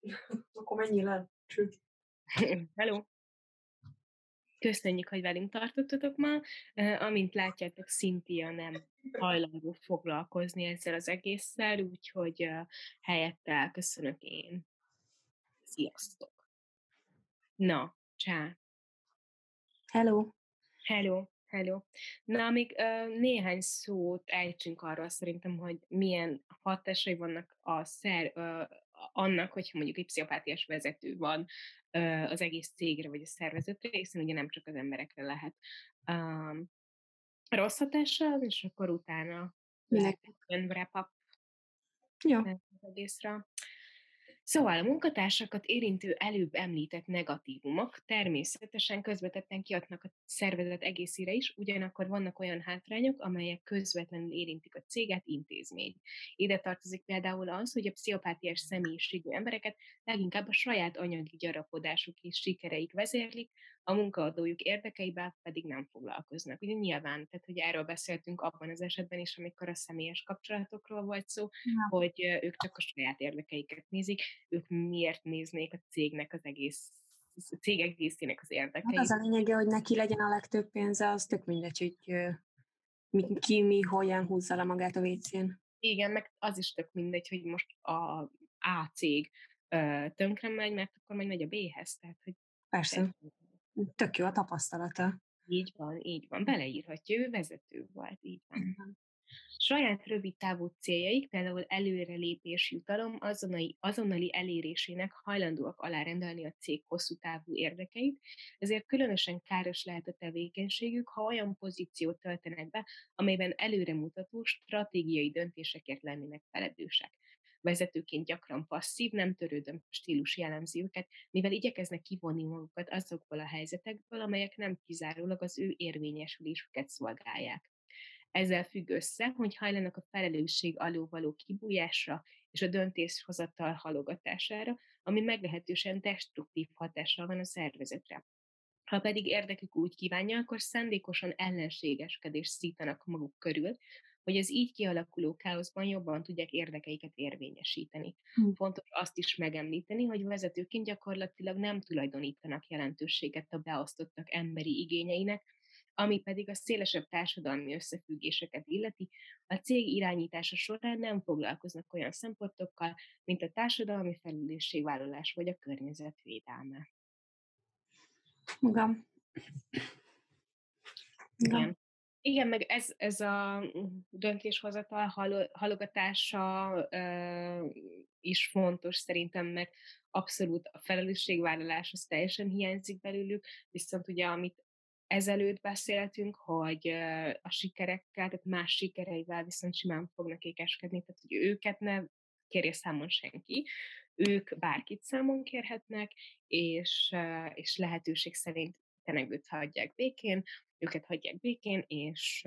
Akkor mennyi le? Hello! Köszönjük, hogy velünk tartottatok ma. Amint látjátok, Cynthia nem hajlandó foglalkozni ezzel az egésszel, úgyhogy helyette köszönök én. Sziasztok! Na, csá! Hello! Hello! Hello. Na, még uh, néhány szót ejtsünk arról szerintem, hogy milyen hatásai vannak a szer, uh, annak, hogyha mondjuk egy pszichopátiás vezető van uh, az egész cégre vagy a szervezetre, hiszen ugye nem csak az emberekre lehet um, rossz hatással, és akkor utána lehet wrap up ja. az egészre. Szóval a munkatársakat érintő előbb említett negatívumok természetesen közvetetten kiadnak a szervezet egészére is, ugyanakkor vannak olyan hátrányok, amelyek közvetlenül érintik a céget, intézmény. Ide tartozik például az, hogy a pszichopátiás személyiségű embereket leginkább a saját anyagi gyarapodásuk és sikereik vezérlik, a munkaadójuk érdekeivel pedig nem foglalkoznak. Ugye nyilván, tehát hogy erről beszéltünk abban az esetben is, amikor a személyes kapcsolatokról volt szó, ja. hogy ők csak a saját érdekeiket nézik, ők miért néznék a cégnek az egész a cég egészének az érdekeit. Hát az a lényege, hogy neki legyen a legtöbb pénze, az tök mindegy, hogy ki, mi, hogyan húzza le magát a vécén. Igen, meg az is tök mindegy, hogy most a A cég tönkre megy, mert akkor majd megy a B-hez. Tehát, hogy Persze. Tök jó a tapasztalata. Így van, így van. Beleírhatja, ő vezető volt, így van. Uh-huh. Saját rövid távú céljaik, például előrelépés jutalom azonnali, azonnali elérésének hajlandóak alárendelni a cég hosszú távú érdekeit, ezért különösen káros lehet a tevékenységük, ha olyan pozíciót töltenek be, amelyben előremutató stratégiai döntésekért lennének felelősek vezetőként gyakran passzív, nem törődöm stílus jellemzi őket, mivel igyekeznek kivonni magukat azokból a helyzetekből, amelyek nem kizárólag az ő érvényesülésüket szolgálják. Ezzel függ össze, hogy hajlanak a felelősség alól való kibújásra és a döntéshozatal halogatására, ami meglehetősen destruktív hatással van a szervezetre. Ha pedig érdekük úgy kívánja, akkor szándékosan ellenségeskedést szítanak maguk körül, hogy az így kialakuló káoszban jobban tudják érdekeiket érvényesíteni. Hm. Fontos azt is megemlíteni, hogy vezetőként gyakorlatilag nem tulajdonítanak jelentőséget a beosztottak emberi igényeinek, ami pedig a szélesebb társadalmi összefüggéseket illeti, a cég irányítása során nem foglalkoznak olyan szempontokkal, mint a társadalmi felelősségvállalás vagy a környezetvédelme. Igen. Igen. Igen, meg ez, ez a döntéshozatal halogatása uh, is fontos szerintem, mert abszolút a felelősségvállalás az teljesen hiányzik belőlük, viszont ugye amit ezelőtt beszéltünk, hogy a sikerekkel, tehát más sikereivel viszont simán fognak ékeskedni, tehát hogy őket ne kérje számon senki, ők bárkit számon kérhetnek, és, és lehetőség szerint tenegőt hagyják békén, őket hagyják békén, és,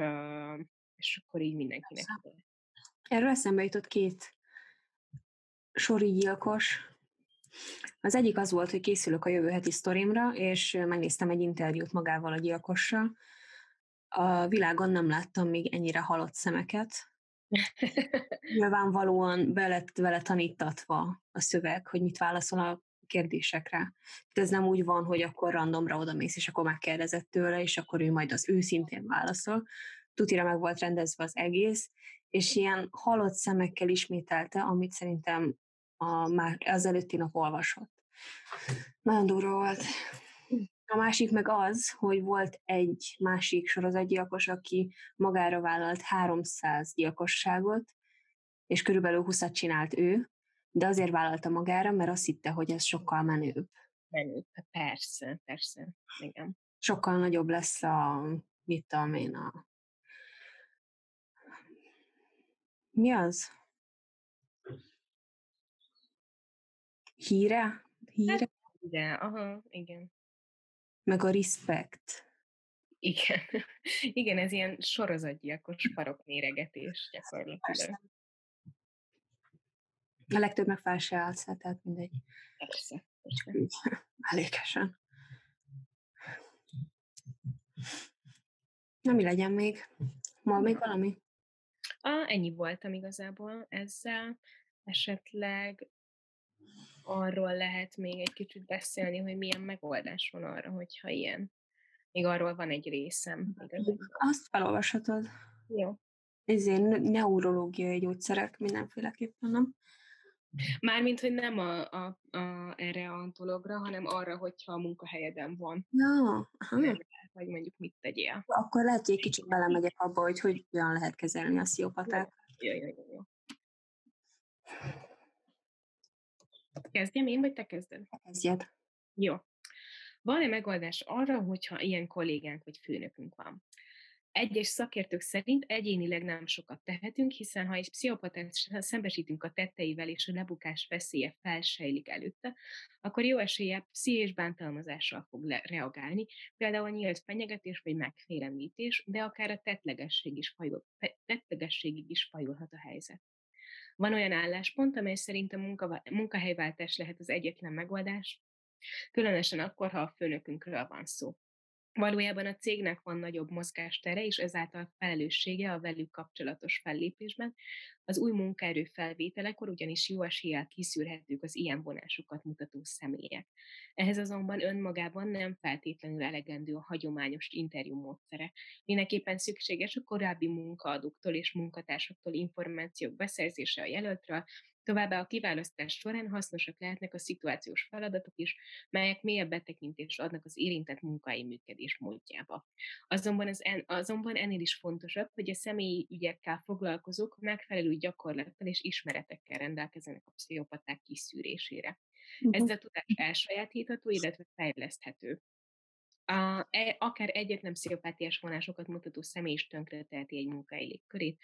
és akkor így mindenkinek. Erről eszembe jutott két sori gyilkos. Az egyik az volt, hogy készülök a jövő heti sztorimra, és megnéztem egy interjút magával a gyilkossal. A világon nem láttam még ennyire halott szemeket. Nyilvánvalóan be lett vele tanítatva a szöveg, hogy mit válaszol a kérdésekre. De ez nem úgy van, hogy akkor randomra odamész, és akkor megkérdezett tőle, és akkor ő majd az őszintén válaszol. Tutira meg volt rendezve az egész, és ilyen halott szemekkel ismételte, amit szerintem a, már az előtti nap olvasott. Nagyon durva volt. A másik meg az, hogy volt egy másik sorozatgyilkos, aki magára vállalt 300 gyilkosságot, és körülbelül 20 csinált ő, de azért vállalta magára, mert azt hitte, hogy ez sokkal menőbb. Menőbb, persze, persze, igen. Sokkal nagyobb lesz a, mit tudom én, a... Mi az? Híre? Híre? Hát, igen, aha, igen. Meg a respect. Igen. Igen, ez ilyen sorozatgyilkos parokméregetés gyakorlatilag. Persze. A legtöbb meg fel se állsz, hát, tehát mindegy. Persze. persze. Mellékesen. Na, mi legyen még? Ma még valami? A, ennyi voltam igazából ezzel. Esetleg arról lehet még egy kicsit beszélni, hogy milyen megoldás van arra, hogyha ilyen. Még arról van egy részem. Igazából. Azt felolvashatod. Jó. Ezért neurológiai gyógyszerek mindenféleképpen, nem? Mármint, hogy nem a, a, a, erre a dologra, hanem arra, hogyha a munkahelyeden van. Ja, aha. Vagy mondjuk mit tegyél. Akkor lehet, hogy egy kicsit belemegyek abba, hogy hogyan lehet kezelni a sziopatát. Jó, jó, jó, jó. Kezdjem én, vagy te kezded? Kezdjed. Jó. Van-e megoldás arra, hogyha ilyen kollégánk vagy főnökünk van? Egyes szakértők szerint egyénileg nem sokat tehetünk, hiszen ha egy pszichopatát szembesítünk a tetteivel és a lebukás veszélye felsejlik előtte, akkor jó esélye pszichés bántalmazással fog le- reagálni, például nyílt fenyegetés vagy megfélemlítés, de akár a tettlegesség is fajul, tettlegességig is fajulhat a helyzet. Van olyan álláspont, amely szerint a munka, munkahelyváltás lehet az egyetlen megoldás, különösen akkor, ha a főnökünkről van szó. Valójában a cégnek van nagyobb mozgástere, és ezáltal felelőssége a velük kapcsolatos fellépésben. Az új munkaerő felvételekor ugyanis jó eséllyel kiszűrhetők az ilyen vonásokat mutató személyek. Ehhez azonban önmagában nem feltétlenül elegendő a hagyományos interjú módszere. Mindenképpen szükséges a korábbi munkaadóktól és munkatársaktól információk beszerzése a jelöltről, Továbbá a kiválasztás során hasznosak lehetnek a szituációs feladatok is, melyek mélyebb betekintést adnak az érintett munkai működés módjába. Azonban, az en, azonban ennél is fontosabb, hogy a személyi ügyekkel foglalkozók megfelelő gyakorlattal és ismeretekkel rendelkezenek a pszichopaták kiszűrésére. Ez a tudás elsajátítható, illetve fejleszthető. A, e, akár egyetlen pszichopátiás vonásokat mutató személy is tönkreteheti egy munkai légkörét,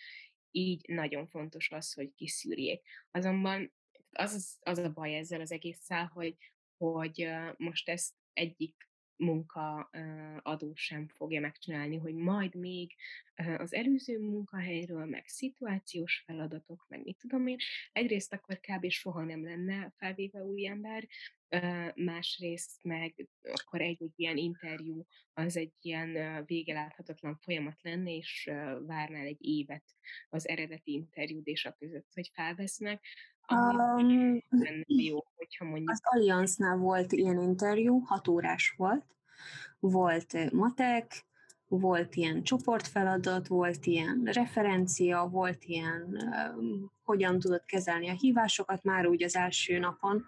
így nagyon fontos az, hogy kiszűrjék. Azonban az, az a baj ezzel az egésszel, hogy, hogy most ezt egyik munkaadó sem fogja megcsinálni, hogy majd még az előző munkahelyről, meg szituációs feladatok, meg mit tudom én, egyrészt akkor kb. soha nem lenne felvéve új ember, másrészt meg akkor egy-egy ilyen interjú az egy ilyen végeláthatatlan folyamat lenne, és várnál egy évet az eredeti interjúdésa között, hogy felvesznek, Um, jó, hogyha mondjuk... Az Allianznál volt ilyen interjú, hat órás volt, volt matek, volt ilyen csoportfeladat, volt ilyen referencia, volt ilyen um, hogyan tudod kezelni a hívásokat már úgy az első napon,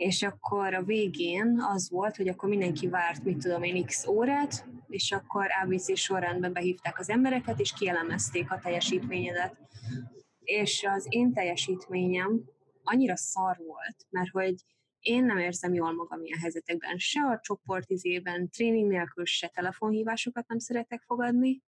és akkor a végén az volt, hogy akkor mindenki várt, mit tudom én, x órát, és akkor ABC sorrendben behívták az embereket, és kielemezték a teljesítményedet. És az én teljesítményem annyira szar volt, mert hogy én nem érzem jól magam ilyen helyzetekben, se a csoportizében, tréning nélkül, se telefonhívásokat nem szeretek fogadni,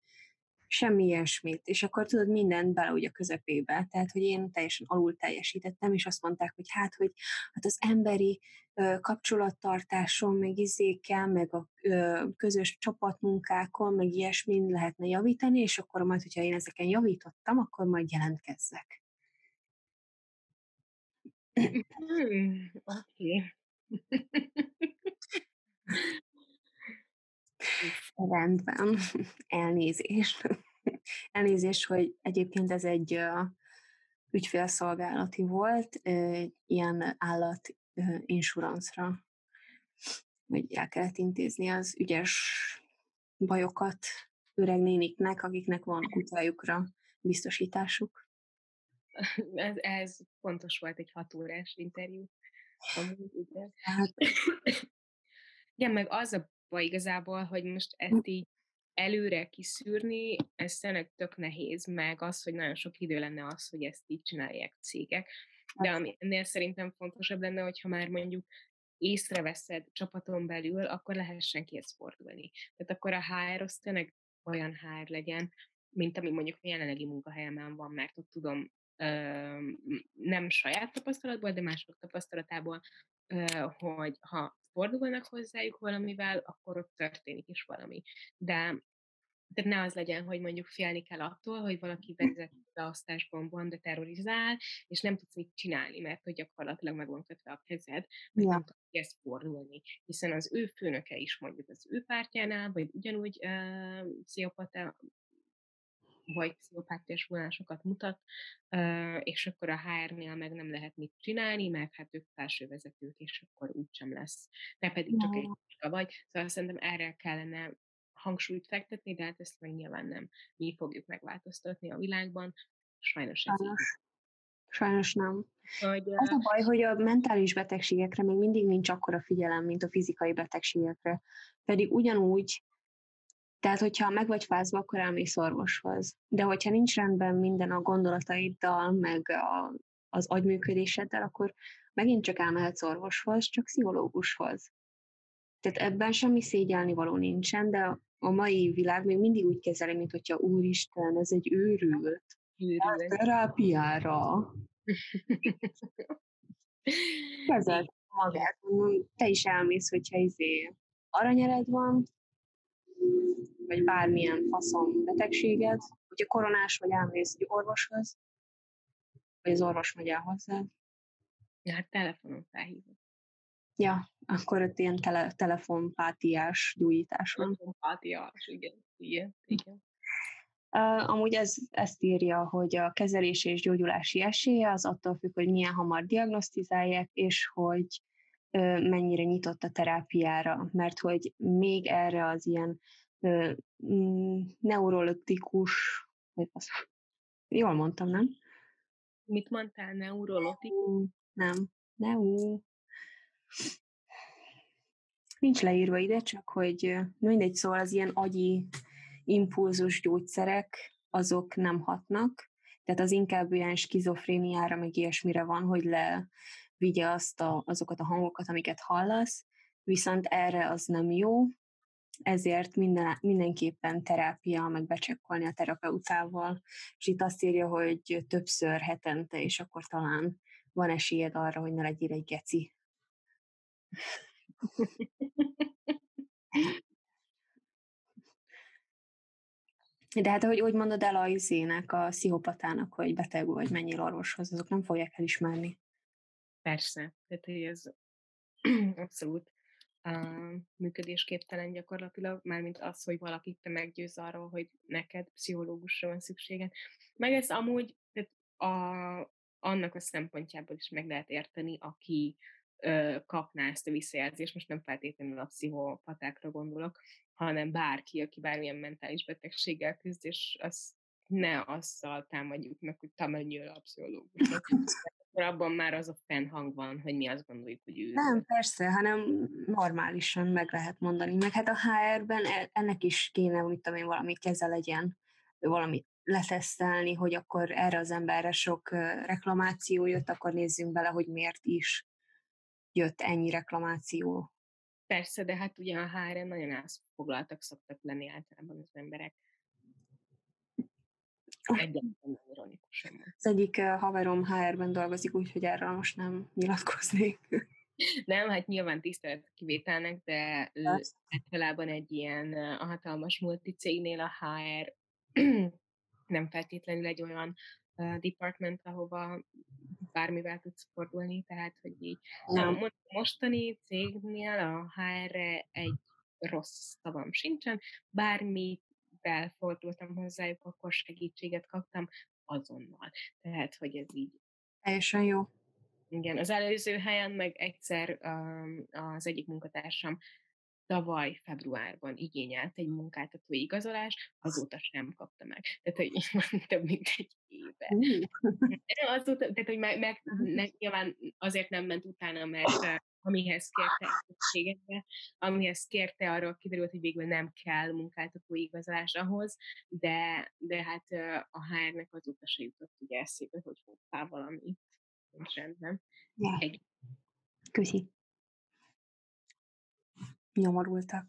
semmi ilyesmit, és akkor tudod, mindent bele úgy a közepébe. Tehát, hogy én teljesen alul teljesítettem, és azt mondták, hogy hát, hogy hát az emberi ö, kapcsolattartáson, meg izékkel, meg a közös csapatmunkákon, meg ilyesmin lehetne javítani, és akkor majd, hogyha én ezeken javítottam, akkor majd jelentkezzek. Hmm, Oké. Rendben, elnézést. Elnézést, hogy egyébként ez egy uh, ügyfélszolgálati volt, ilyen állat uh, hogy el kellett intézni az ügyes bajokat öreg néniknek, akiknek van kutyájukra biztosításuk. Ez, ez fontos volt egy hat órás interjú. Amúgy, igen. Hát, igen, meg az a baj igazából, hogy most ezt így előre kiszűrni, ez tényleg tök nehéz, meg az, hogy nagyon sok idő lenne az, hogy ezt így csinálják a cégek. De ami ennél szerintem fontosabb lenne, hogyha már mondjuk észreveszed csapaton belül, akkor lehessen kihez fordulni. Tehát akkor a HR az tényleg olyan HR legyen, mint ami mondjuk a jelenlegi munkahelyemen van, mert ott tudom, nem saját tapasztalatból, de mások tapasztalatából, hogy ha fordulnak hozzájuk valamivel, akkor ott történik is valami. De tehát ne az legyen, hogy mondjuk félni kell attól, hogy valaki vezet beosztásban de terrorizál, és nem tudsz mit csinálni, mert hogy gyakorlatilag meg van kötve a kezed, hogy ja. nem tudsz ezt fordulni. Hiszen az ő főnöke is mondjuk az ő pártjánál, vagy ugyanúgy uh, pszichopata, vagy pszichopátiás vonásokat mutat, és akkor a HR-nél meg nem lehet mit csinálni, mert hát ők felsővezetők, és akkor úgysem lesz. Te pedig csak egy vagy. Szóval szerintem erre kellene hangsúlyt fektetni, de hát ezt meg nyilván nem mi fogjuk megváltoztatni a világban. Sajnos ez Sajnos. Sajnos nem. Hogy, az a baj, hogy a mentális betegségekre még mindig nincs akkora figyelem, mint a fizikai betegségekre. Pedig ugyanúgy tehát, hogyha meg vagy fázva, akkor elmész orvoshoz. De hogyha nincs rendben minden a gondolataiddal, meg a, az agyműködéseddel, akkor megint csak elmehetsz orvoshoz, csak pszichológushoz. Tehát ebben semmi szégyelni való nincsen, de a mai világ még mindig úgy kezeli, mint hogyha úristen, ez egy őrült. Őrült. Terápiára. Kezeld magát. Te is elmész, hogyha izé aranyered van, vagy bármilyen faszom betegséged, hogyha koronás vagy elmész egy orvoshoz, vagy az orvos megy el hozzád. Ja, hát telefonon felhívod. Ja, akkor ott ilyen tele, telefonpátiás gyújtás van. Telefonpátiás, igen, igen, igen. Uh, amúgy ez, ezt írja, hogy a kezelés és gyógyulási esélye az attól függ, hogy milyen hamar diagnosztizálják, és hogy mennyire nyitott a terápiára, mert hogy még erre az ilyen Mm, neurologikus, vagy az, jól mondtam, nem? Mit mondtál, neurologikus? Nem, neu. Nincs leírva ide, csak hogy mindegy, szóval az ilyen agyi impulzus gyógyszerek, azok nem hatnak, tehát az inkább ilyen skizofréniára, meg ilyesmire van, hogy le vigye azt a, azokat a hangokat, amiket hallasz, viszont erre az nem jó, ezért minden, mindenképpen terápia, meg becsekkolni a terapeutával, és itt azt írja, hogy többször hetente, és akkor talán van esélyed arra, hogy ne legyél egy geci. De hát, ahogy úgy mondod el a izének, a szihopatának, hogy beteg vagy, menjél orvoshoz, azok nem fogják elismerni. Persze, tehát ez abszolút működésképtelen gyakorlatilag, mármint az, hogy valakit te meggyőz arról, hogy neked pszichológusra van szükséged. Meg ezt amúgy tehát a, annak a szempontjából is meg lehet érteni, aki ö, kapná ezt a visszajelzést, most nem feltétlenül a pszichopatákra gondolok, hanem bárki, aki bármilyen mentális betegséggel küzd, és az ne azzal támadjuk meg, hogy te menjél a pszichológusra. Akkor abban már az a fennhang van, hogy mi azt gondoljuk, hogy ő. Nem, persze, hanem normálisan meg lehet mondani. Meg hát a HR-ben e, ennek is kéne, mit tudom én, valami keze legyen, valamit letesztelni, hogy akkor erre az emberre sok reklamáció jött, akkor nézzünk bele, hogy miért is jött ennyi reklamáció. Persze, de hát ugye a HR-en nagyon elfoglaltak szoktak lenni általában az emberek. Egyáltalán ironikusan. Az egyik haverom HR-ben dolgozik, úgyhogy erről most nem nyilatkoznék. Nem, hát nyilván tisztelet kivételnek, de ő általában egy ilyen a hatalmas multicégnél a HR nem feltétlenül egy olyan uh, department, ahova bármivel tudsz fordulni, tehát hogy így nem. a mostani cégnél a hr egy rossz szavam sincsen, bármi fordultam hozzájuk, akkor segítséget kaptam azonnal. Tehát, hogy ez így. Teljesen jó. Igen, az előző helyen meg egyszer um, az egyik munkatársam tavaly februárban igényelt egy munkáltató igazolás, azóta sem kapta meg. Tehát, hogy több mint egy éve. Uh. azóta, tehát, hogy meg, meg ne, nyilván azért nem ment utána, mert amihez kérte egységekbe, amihez kérte, arról kiderült, hogy végül nem kell munkáltató igazolás ahhoz, de, de hát a HR-nek azóta se jutott ugye eszébe, hogy hoppá valami nincs rendben. Ja. Egy... Köszi. Nyomorultak.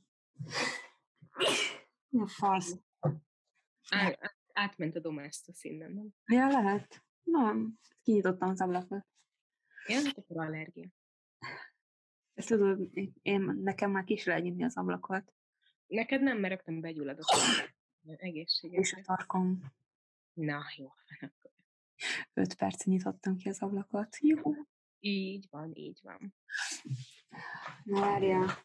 Ja, fasz. Á, átment a domestos innen, nem? Ja, lehet. Nem, kinyitottam az ablakot. Ja, hát akkor allergia. Ezt tudod, én, nekem már kis nyitni az ablakot. Neked nem, mert rögtön begyulladott. Egészséges. És a tarkom. Na, jó. Öt perc nyitottam ki az ablakot. Jó. Így van, így van. Várjál.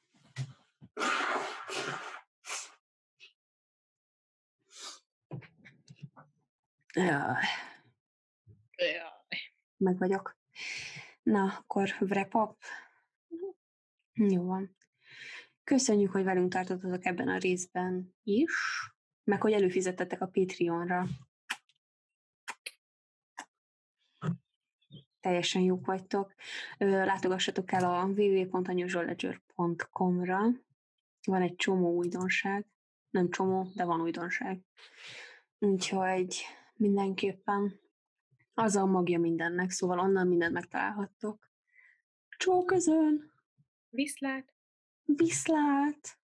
Jaj. Jaj. Meg vagyok. Na, akkor wrap up. Jó van. Köszönjük, hogy velünk tartottatok ebben a részben is, meg hogy előfizettetek a Patreonra. Teljesen jók vagytok. Látogassatok el a www.anyuzsoledger.com-ra. Van egy csomó újdonság. Nem csomó, de van újdonság. Úgyhogy mindenképpen az a magja mindennek, szóval onnan mindent megtalálhattok. Csók közön! Viszlát! Viszlát!